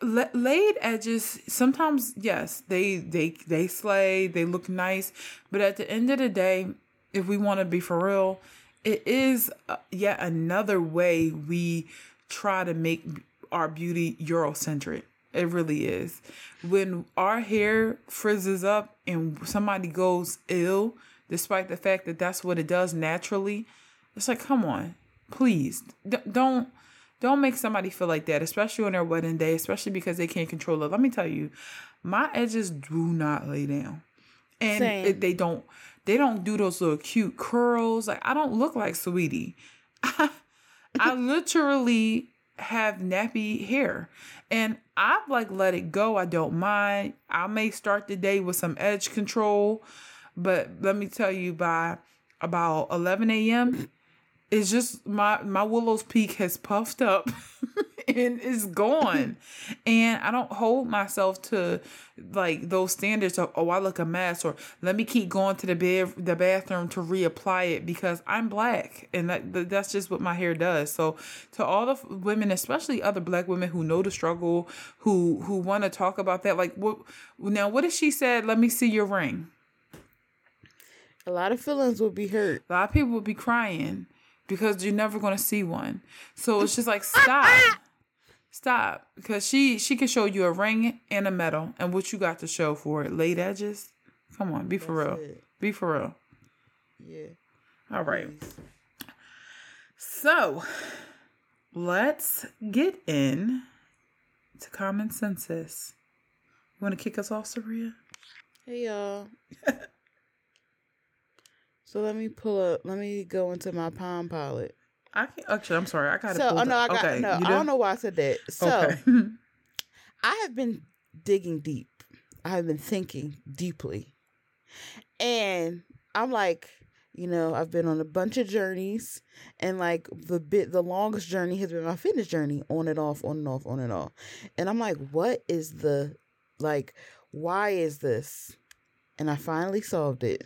laid edges sometimes yes they they they slay they look nice but at the end of the day if we want to be for real it is uh, yet another way we try to make our beauty eurocentric it really is when our hair frizzes up and somebody goes ill despite the fact that that's what it does naturally it's like come on please D- don't don't make somebody feel like that, especially on their wedding day, especially because they can't control it. Let me tell you, my edges do not lay down. And it, they don't they don't do those little cute curls. Like I don't look like sweetie. I, I literally have nappy hair. And I've like let it go. I don't mind. I may start the day with some edge control, but let me tell you by about 11 a.m it's just my my willow's peak has puffed up and is gone. And i don't hold myself to like those standards of oh i look a mess or let me keep going to the bed the bathroom to reapply it because i'm black. And that, that- that's just what my hair does. So to all the women especially other black women who know the struggle who who want to talk about that like what now what if she said let me see your ring A lot of feelings will be hurt. a lot of people will be crying because you're never going to see one. So it's just like stop, stop, because she she can show you a ring and a medal, and what you got to show for it? Laid edges. Come on, be for That's real. it. Be for real. Yeah. All right. So let's get in to common census. You want to kick us off, Sabria? Hey y'all. so let me pull up. Let me go into my Palm Pilot. I can't. actually. I'm sorry. I got to. So, oh no, I got okay, no. I don't know why I said that. So Okay. I have been digging deep. I have been thinking deeply, and I'm like, you know, I've been on a bunch of journeys, and like the bit, the longest journey has been my fitness journey, on and off, on and off, on and off, and I'm like, what is the, like, why is this? And I finally solved it,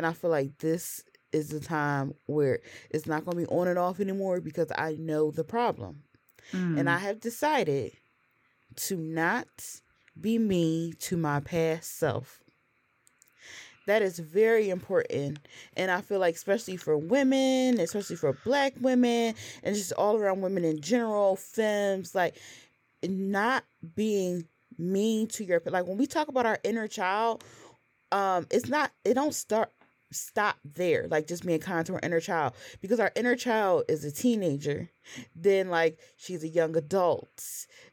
and I feel like this is the time where it's not going to be on and off anymore because I know the problem. Mm. And I have decided to not be mean to my past self. That is very important. And I feel like, especially for women, especially for black women, and just all around women in general, femmes, like not being mean to your like when we talk about our inner child, um, it's not it don't start stop there, like just being kind to our inner child. Because our inner child is a teenager then like she's a young adult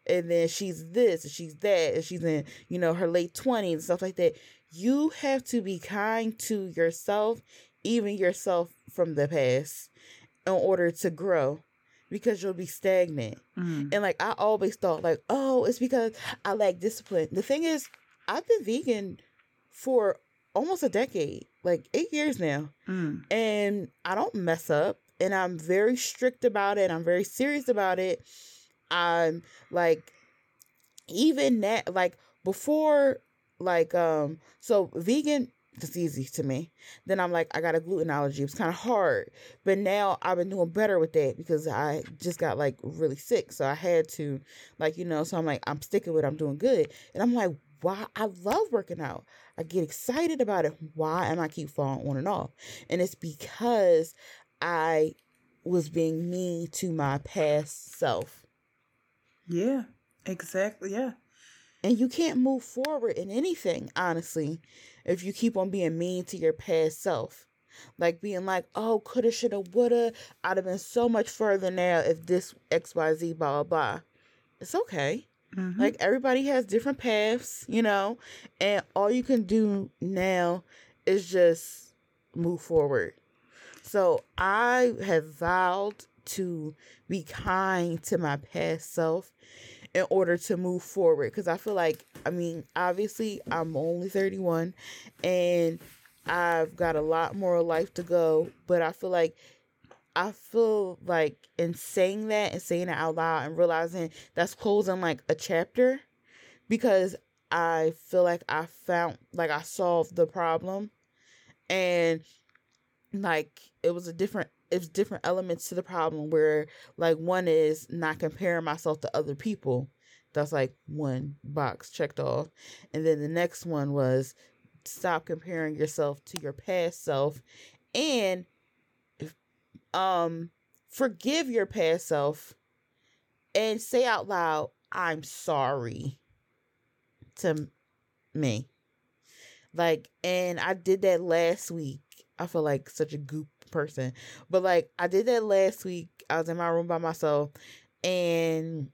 and then she's this and she's that and she's in you know her late 20s and stuff like that you have to be kind to yourself even yourself from the past in order to grow because you'll be stagnant Mm. and like i always thought like oh it's because i lack discipline the thing is i've been vegan for almost a decade like eight years now Mm. and I don't mess up and I'm very strict about it. I'm very serious about it. I'm like even that like before like um so vegan it's easy to me. Then I'm like I got a gluten allergy. It was kind of hard. But now I've been doing better with that because I just got like really sick. So I had to like you know so I'm like I'm sticking with it. I'm doing good. And I'm like why I love working out. I get excited about it. Why am I keep falling on and off? And it's because I was being mean to my past self. Yeah, exactly. Yeah. And you can't move forward in anything, honestly, if you keep on being mean to your past self. Like being like, oh, coulda, shoulda, woulda. I'd have been so much further now if this XYZ, blah, blah, blah. It's okay. Mm-hmm. Like everybody has different paths, you know, and all you can do now is just move forward. So I have vowed to be kind to my past self in order to move forward because I feel like I mean obviously I'm only 31 and I've got a lot more life to go but I feel like I feel like in saying that and saying it out loud and realizing that's closing like a chapter because I feel like I found like I solved the problem and like it was a different it's different elements to the problem where like one is not comparing myself to other people. That's like one box checked off. And then the next one was stop comparing yourself to your past self and um forgive your past self and say out loud i'm sorry to me like and i did that last week i feel like such a goop person. But like I did that last week. I was in my room by myself and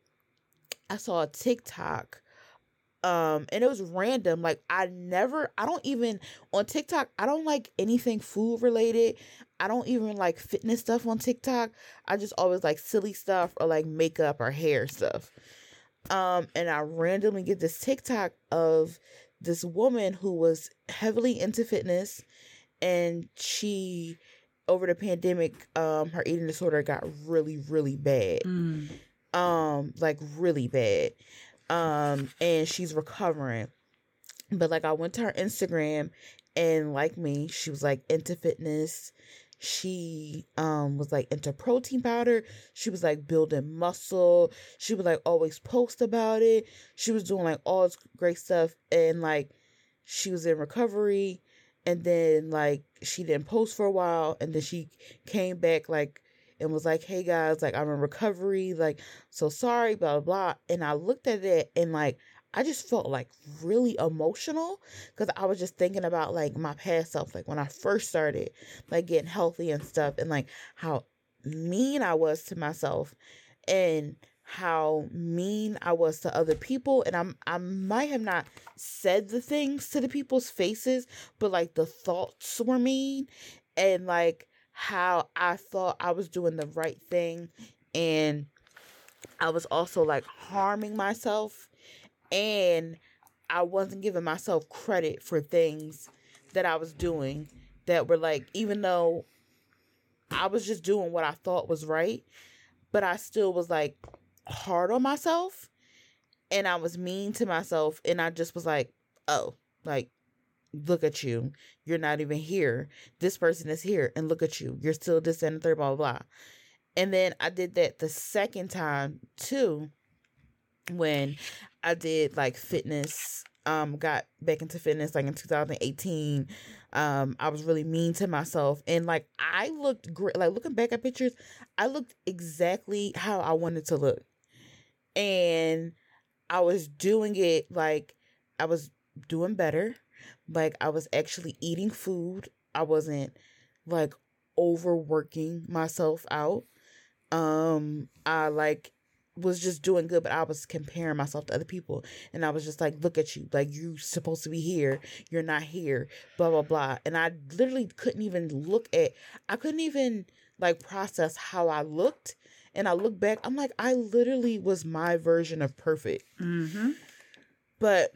I saw a TikTok um and it was random like i never i don't even on tiktok i don't like anything food related i don't even like fitness stuff on tiktok i just always like silly stuff or like makeup or hair stuff um and i randomly get this tiktok of this woman who was heavily into fitness and she over the pandemic, um, her eating disorder got really, really bad. Mm. Um, like really bad. Um, and she's recovering. But like I went to her Instagram and like me, she was like into fitness. She um was like into protein powder. She was like building muscle. She would like always post about it. She was doing like all this great stuff and like she was in recovery and then like she didn't post for a while and then she came back like and was like hey guys like i'm in recovery like so sorry blah blah blah and i looked at it and like i just felt like really emotional because i was just thinking about like my past self like when i first started like getting healthy and stuff and like how mean i was to myself and how mean I was to other people and I'm I might have not said the things to the people's faces, but like the thoughts were mean and like how I thought I was doing the right thing and I was also like harming myself and I wasn't giving myself credit for things that I was doing that were like even though I was just doing what I thought was right, but I still was like hard on myself and I was mean to myself and I just was like, "Oh, like look at you. You're not even here. This person is here and look at you. You're still this and third, blah, blah, blah. And then I did that the second time too when I did like fitness, um, got back into fitness like in 2018. Um, I was really mean to myself and like I looked great. Like looking back at pictures, I looked exactly how I wanted to look and I was doing it like I was doing better. Like I was actually eating food. I wasn't like overworking myself out. Um I like was just doing good, but I was comparing myself to other people. And I was just like, look at you. Like, you're supposed to be here. You're not here. Blah, blah, blah. And I literally couldn't even look at, I couldn't even like process how I looked and I look back, I'm like, I literally was my version of perfect. Mm-hmm. But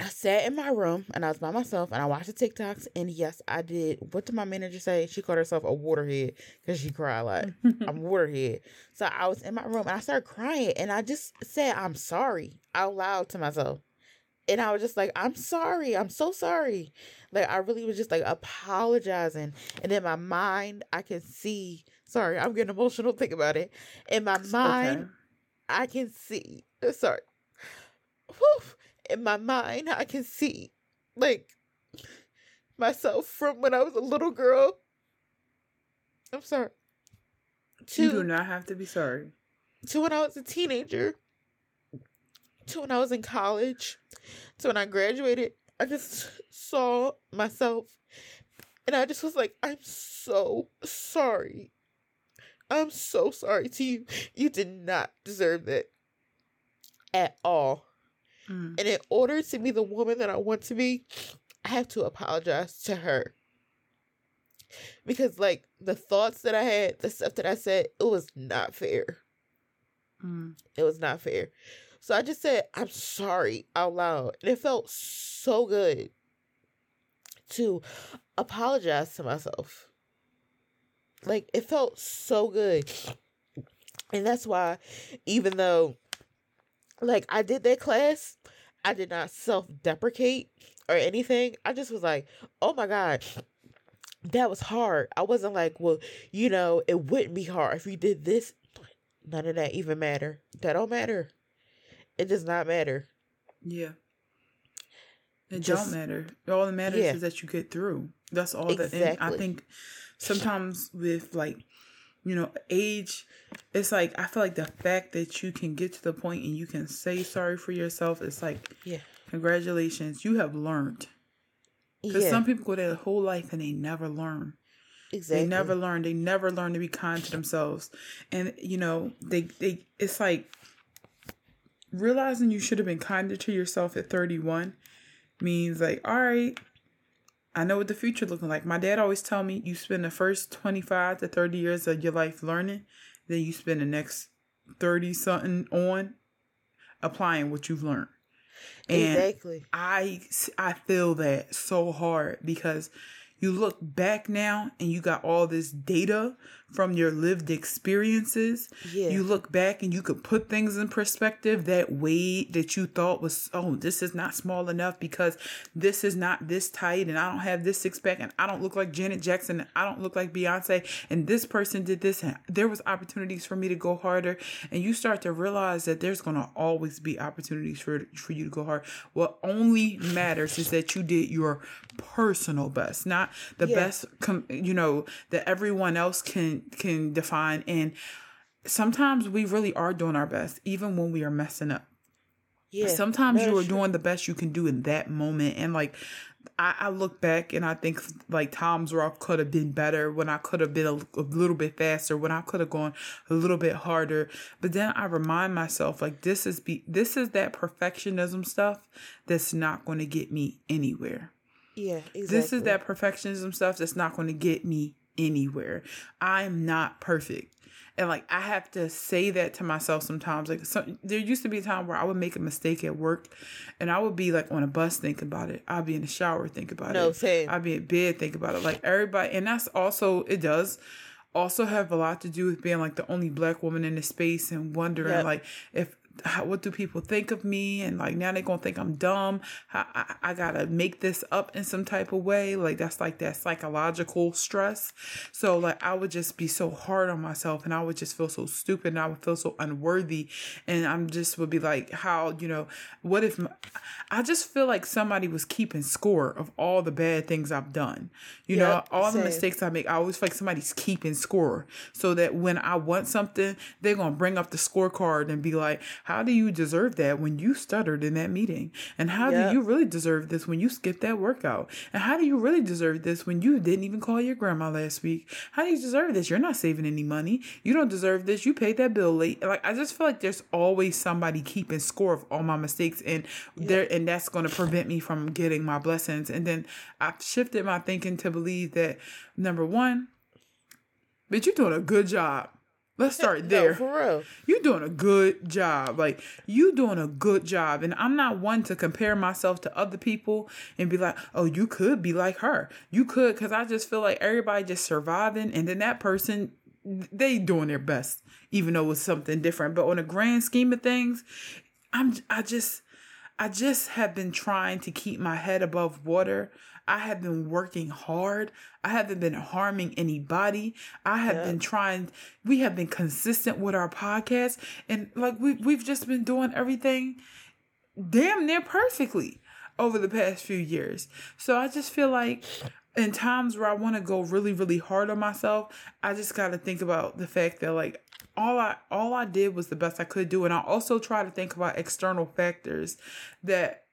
I sat in my room and I was by myself and I watched the TikToks. And yes, I did. What did my manager say? She called herself a waterhead because she cried like I'm a waterhead. So I was in my room and I started crying and I just said, I'm sorry out loud to myself. And I was just like, I'm sorry. I'm so sorry. Like, I really was just like apologizing. And in my mind, I can see Sorry, I'm getting emotional. Think about it. In my mind, okay. I can see. Sorry. Whew, in my mind, I can see like myself from when I was a little girl. I'm sorry. To, you do not have to be sorry. To when I was a teenager. To when I was in college. To when I graduated. I just saw myself and I just was like, I'm so sorry. I'm so sorry to you. You did not deserve that at all. Mm. And in order to be the woman that I want to be, I have to apologize to her. Because, like, the thoughts that I had, the stuff that I said, it was not fair. Mm. It was not fair. So I just said, I'm sorry out loud. And it felt so good to apologize to myself. Like, it felt so good. And that's why, even though, like, I did that class, I did not self deprecate or anything. I just was like, oh my God, that was hard. I wasn't like, well, you know, it wouldn't be hard if you did this. None of that even matter. That don't matter. It does not matter. Yeah. It Just, don't matter. All that matters yeah. is that you get through. That's all exactly. that. I think sometimes with like, you know, age, it's like I feel like the fact that you can get to the point and you can say sorry for yourself. It's like, yeah, congratulations, you have learned. Because yeah. some people go their whole life and they never learn. Exactly. They never learn. They never learn to be kind to themselves. And you know, they they it's like realizing you should have been kinder to yourself at 31 means like, all right, I know what the future looking like. My dad always tell me you spend the first 25 to 30 years of your life learning, then you spend the next 30 something on applying what you've learned. And exactly. I I feel that so hard because you look back now and you got all this data from your lived experiences. Yeah. You look back and you could put things in perspective that weight that you thought was, oh, this is not small enough because this is not this tight and I don't have this six pack and I don't look like Janet Jackson and I don't look like Beyonce and this person did this and there was opportunities for me to go harder and you start to realize that there's going to always be opportunities for for you to go hard. What only matters is that you did your personal best, not the yeah. best com- you know that everyone else can can define and sometimes we really are doing our best even when we are messing up yeah sometimes you are true. doing the best you can do in that moment and like I, I, look back and I think like Tom's Rock could have been better when I could have been a, a, little bit faster when I could have gone a little bit harder. But then I remind myself like this is be this is that perfectionism stuff that's not going to get me anywhere. Yeah, exactly. This is that perfectionism stuff that's not going to get me anywhere. I'm not perfect. And like I have to say that to myself sometimes. Like so, there used to be a time where I would make a mistake at work, and I would be like on a bus think about it. I'd be in the shower think about no, it. Same. I'd be in bed think about it. Like everybody, and that's also it does also have a lot to do with being like the only black woman in the space and wondering yep. like if how, what do people think of me? And like now they're gonna think i'm dumb. I, I, I, gotta make this up in some type of way. Like that's like that psychological stress. So like i would just be so hard on myself and i would just feel so stupid and i would feel so unworthy. And i'm just would be like how you know what if my, i just feel like somebody was keeping score of all the bad things i've done. You yep, know all same. the mistakes i make i always feel like somebody's keeping score. So that when i want something they're gonna bring up the scorecard and be like how do you deserve that when you stuttered in that meeting? And how yep. do you really deserve this when you skipped that workout? And how do you really deserve this when you didn't even call your grandma last week? How do you deserve this? You're not saving any money. You don't deserve this. You paid that bill late. Like I just feel like there's always somebody keeping score of all my mistakes and yep. there and that's going to prevent me from getting my blessings. And then I've shifted my thinking to believe that number 1 but you're doing a good job Let's start there. No, for real. You're doing a good job. Like you doing a good job. And I'm not one to compare myself to other people and be like, oh, you could be like her. You could, because I just feel like everybody just surviving and then that person they doing their best, even though it's something different. But on a grand scheme of things, I'm I just I just have been trying to keep my head above water. I have been working hard. I haven't been harming anybody. I have yeah. been trying, we have been consistent with our podcast. And like we, we've just been doing everything damn near perfectly over the past few years. So I just feel like in times where I want to go really, really hard on myself, I just got to think about the fact that like all I all I did was the best I could do, and I also try to think about external factors that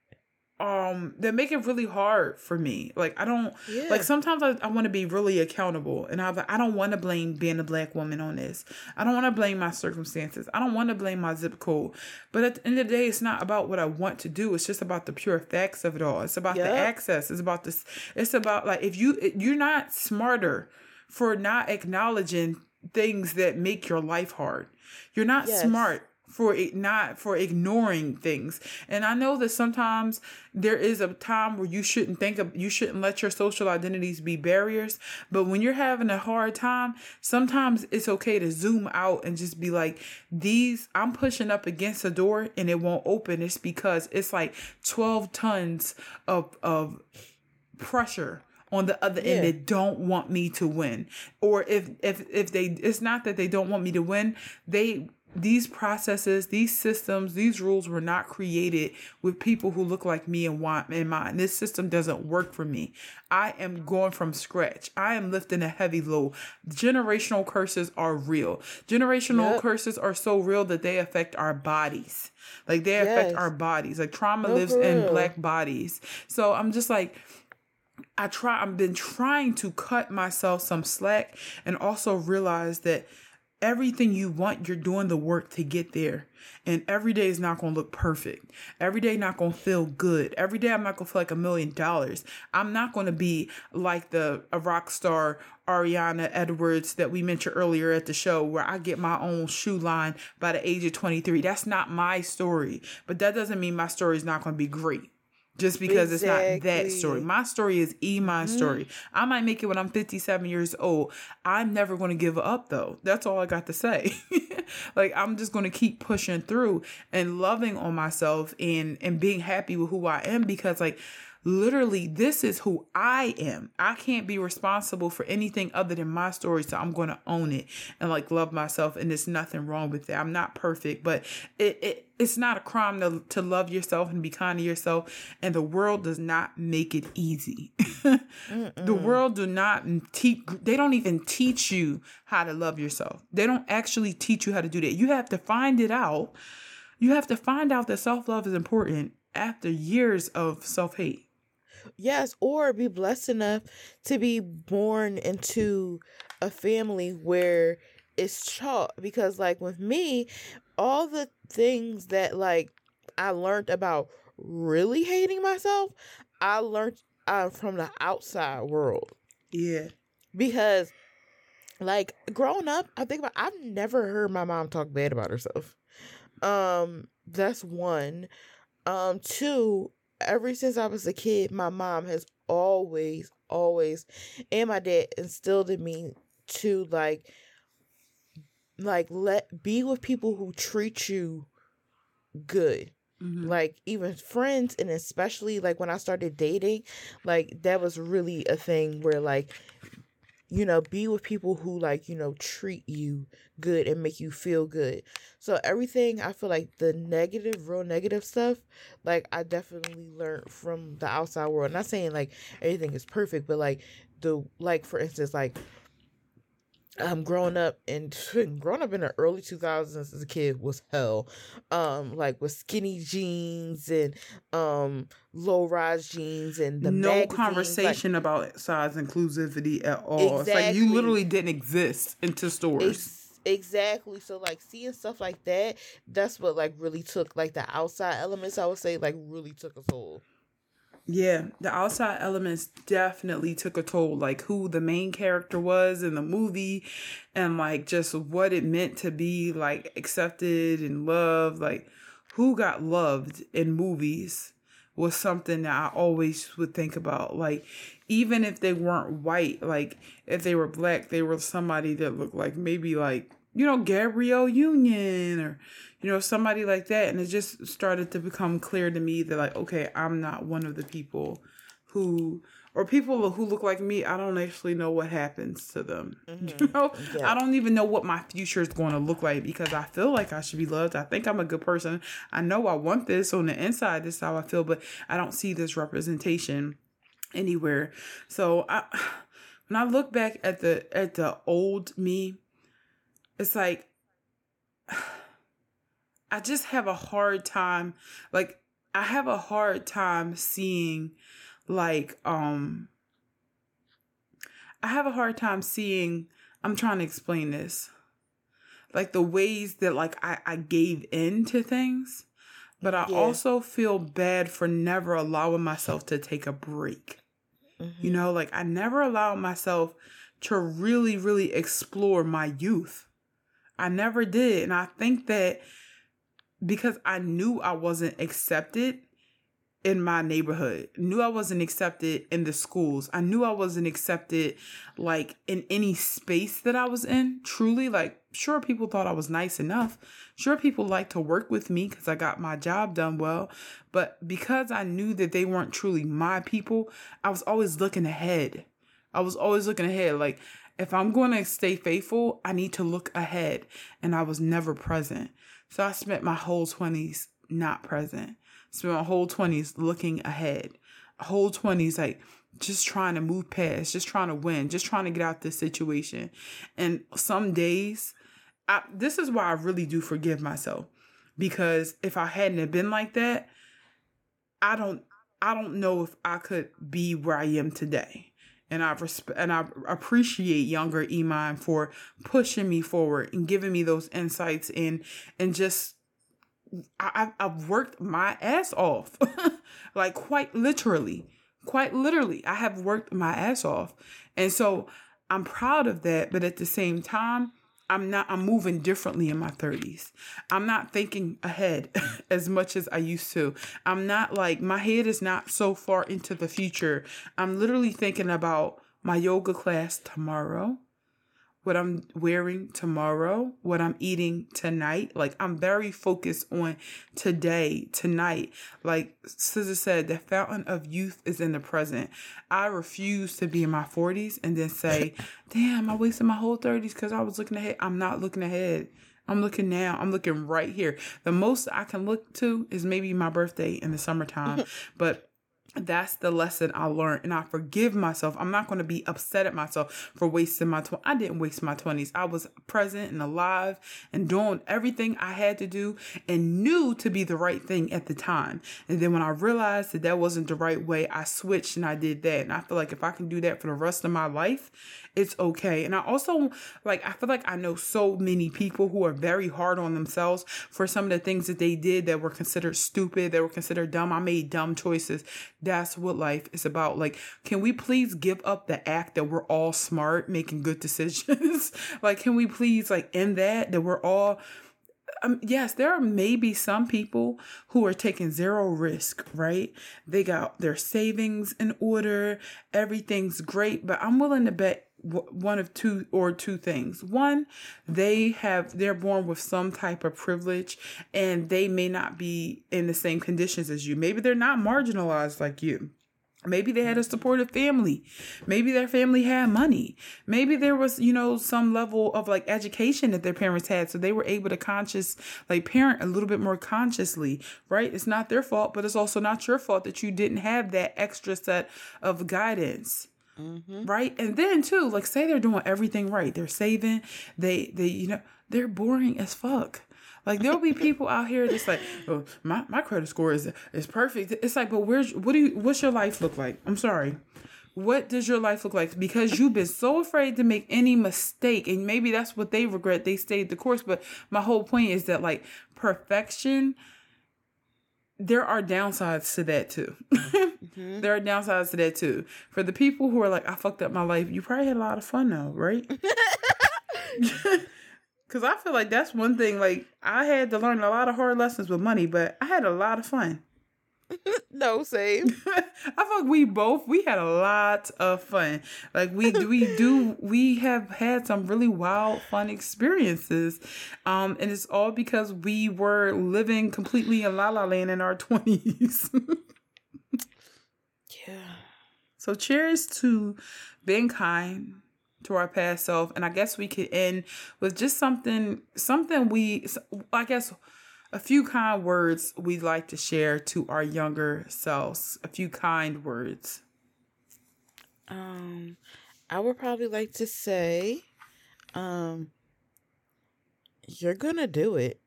um that make it really hard for me. Like i don't yeah. like sometimes i, I want to be really accountable and i i don't want to blame being a black woman on this. I don't want to blame my circumstances. I don't want to blame my zip code. But at the end of the day it's not about what i want to do. It's just about the pure facts of it all. It's about yep. the access. It's about this it's about like if you you're not smarter for not acknowledging things that make your life hard. You're not yes. smart for it not for ignoring things. And i know that sometimes there is a time where you shouldn't think of you shouldn't let your social identities be barriers but when you're having a hard time sometimes it's okay to zoom out and just be like these i'm pushing up against a door and it won't open. It's because it's like 12 tons of of pressure on the other yeah. end they don't want me to win. Or if if if they it's not that they don't want me to win they these processes, these systems, these rules were not created with people who look like me and want in mind. This system doesn't work for me. I am going from scratch. I am lifting a heavy load. Generational curses are real. Generational yep. curses are so real that they affect our bodies. Like they yes. affect our bodies. Like trauma no, lives in black bodies. So I'm just like I try I've been trying to cut myself some slack and also realize that everything you want, you're doing the work to get there. And every day is not going to look perfect. Every day not going to feel good. Every day I'm not going to feel like a million dollars. I'm not going to be like the a rock star Ariana Edwards that we mentioned earlier at the show where I get my own shoe line by the age of 23. That's not my story. But that doesn't mean my story is not going to be great just because exactly. it's not that story. My story is Iman's mm-hmm. story. I might make it when I'm 57 years old. I'm never going to give up though. That's all I got to say. like I'm just going to keep pushing through and loving on myself and and being happy with who I am because like literally this is who I am. I can't be responsible for anything other than my story, so I'm going to own it and like love myself and there's nothing wrong with that. I'm not perfect, but it, it it's not a crime to, to love yourself and be kind to yourself and the world does not make it easy. the world do not teach they don't even teach you how to love yourself. They don't actually teach you how to do that. You have to find it out. You have to find out that self-love is important after years of self-hate. Yes, or be blessed enough to be born into a family where it's taught because like with me, all the things that like I learned about really hating myself, I learned uh, from the outside world. Yeah. Because like growing up, I think about I've never heard my mom talk bad about herself. Um that's one. Um two, ever since I was a kid, my mom has always, always, and my dad instilled in me to like, like let be with people who treat you good. Mm-hmm. Like even friends and especially like when I started dating, like that was really a thing where like you know, be with people who like, you know, treat you good and make you feel good. So everything I feel like the negative, real negative stuff, like I definitely learned from the outside world. Not saying like everything is perfect, but like the like for instance, like um growing up and growing up in the early 2000s as a kid was hell. Um like with skinny jeans and um low rise jeans and the no conversation like, about size inclusivity at all. Exactly. it's like you literally didn't exist into stores. It's, exactly. So like seeing stuff like that that's what like really took like the outside elements i would say like really took a toll yeah, the outside elements definitely took a toll, like who the main character was in the movie and like just what it meant to be like accepted and loved. Like who got loved in movies was something that I always would think about. Like even if they weren't white, like if they were black, they were somebody that looked like maybe like, you know, Gabrielle Union or you know, somebody like that. And it just started to become clear to me that, like, okay, I'm not one of the people who or people who look like me, I don't actually know what happens to them. Mm-hmm. You know, yeah. I don't even know what my future is going to look like because I feel like I should be loved. I think I'm a good person. I know I want this on the inside. This is how I feel, but I don't see this representation anywhere. So I, when I look back at the at the old me, it's like I just have a hard time. Like I have a hard time seeing like um I have a hard time seeing I'm trying to explain this. Like the ways that like I, I gave in to things, but I yeah. also feel bad for never allowing myself to take a break. Mm-hmm. You know, like I never allowed myself to really, really explore my youth. I never did. And I think that because I knew I wasn't accepted in my neighborhood. Knew I wasn't accepted in the schools. I knew I wasn't accepted like in any space that I was in. Truly, like sure people thought I was nice enough. Sure people liked to work with me cuz I got my job done well, but because I knew that they weren't truly my people, I was always looking ahead. I was always looking ahead like if I'm going to stay faithful, I need to look ahead, and I was never present. So I spent my whole 20s not present spent my whole 20s looking ahead. Whole 20s, like just trying to move past, just trying to win, just trying to get out this situation. And some days, I, this is why I really do forgive myself because if I hadn't have been like that, I don't I don't know if I could be where I am today. And I respect and I appreciate younger Iman for pushing me forward and giving me those insights and and just I, I've worked my ass off, like quite literally, quite literally. I have worked my ass off, and so I'm proud of that. But at the same time, I'm not. I'm moving differently in my 30s. I'm not thinking ahead as much as I used to. I'm not like my head is not so far into the future. I'm literally thinking about my yoga class tomorrow what I'm wearing tomorrow, what I'm eating tonight. Like I'm very focused on today, tonight. Like SZA said, the fountain of youth is in the present. I refuse to be in my 40s and then say, damn, I wasted my whole 30s because I was looking ahead. I'm not looking ahead. I'm looking now. I'm looking right here. The most I can look to is maybe my birthday in the summertime. but that's the lesson I learned and I forgive myself. I'm not going to be upset at myself for wasting my 20s. I didn't waste my 20s. I was present and alive and doing everything I had to do and knew to be the right thing at the time. And then when I realized that that wasn't the right way, I switched and I did that. And I feel like if I can do that for the rest of my life, it's okay. And I also like I feel like I know so many people who are very hard on themselves for some of the things that they did that were considered stupid, that were considered dumb. I made dumb choices. That's what life is about. Like, can we please give up the act that we're all smart, making good decisions? like, can we please like end that that we're all um, yes, there are maybe some people who are taking zero risk, right? They got their savings in order, everything's great, but I'm willing to bet one of two or two things. One, they have they're born with some type of privilege and they may not be in the same conditions as you. Maybe they're not marginalized like you. Maybe they had a supportive family. Maybe their family had money. Maybe there was, you know, some level of like education that their parents had. So they were able to conscious, like parent a little bit more consciously, right? It's not their fault, but it's also not your fault that you didn't have that extra set of guidance. Mm-hmm. Right. And then too, like say they're doing everything right. They're saving. They, they, you know, they're boring as fuck. Like there'll be people out here that's like, oh, my, my credit score is is perfect. It's like, but where's what do you what's your life look like? I'm sorry. What does your life look like? Because you've been so afraid to make any mistake, and maybe that's what they regret. They stayed the course. But my whole point is that like perfection, there are downsides to that too. mm-hmm. There are downsides to that too. For the people who are like, I fucked up my life, you probably had a lot of fun though, right? Cause I feel like that's one thing. Like I had to learn a lot of hard lessons with money, but I had a lot of fun. no, same. I like we both we had a lot of fun. Like we we do we have had some really wild fun experiences, um, and it's all because we were living completely in la la land in our twenties. yeah. So cheers to being kind to our past self. And I guess we could end with just something, something we, I guess, a few kind words we'd like to share to our younger selves. A few kind words. Um, I would probably like to say, um, you're gonna do it.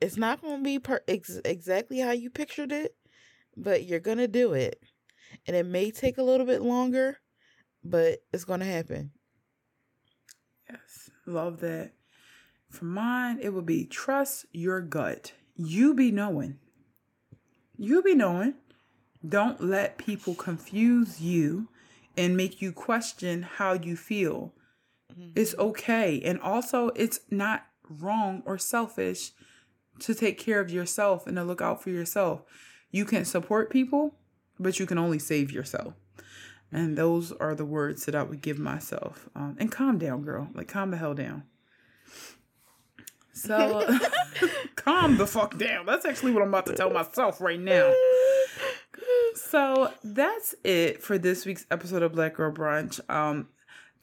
It's not gonna be per- ex- exactly how you pictured it, but you're gonna do it, and it may take a little bit longer, but it's gonna happen. Yes, love that. For mine, it would be trust your gut. You be knowing. You be knowing. Don't let people confuse you and make you question how you feel. Mm-hmm. It's okay. And also, it's not wrong or selfish to take care of yourself and to look out for yourself. You can support people, but you can only save yourself. And those are the words that I would give myself. Um, and calm down, girl. Like, calm the hell down. So, calm the fuck down. That's actually what I'm about to tell myself right now. So, that's it for this week's episode of Black Girl Brunch. Um,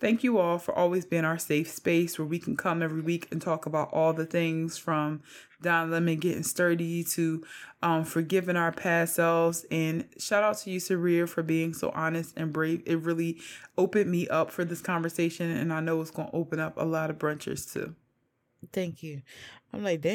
Thank you all for always being our safe space where we can come every week and talk about all the things from Don Lemon getting sturdy to um, forgiving our past selves. And shout out to you, Sabria, for being so honest and brave. It really opened me up for this conversation, and I know it's going to open up a lot of brunchers too. Thank you. I'm like, damn.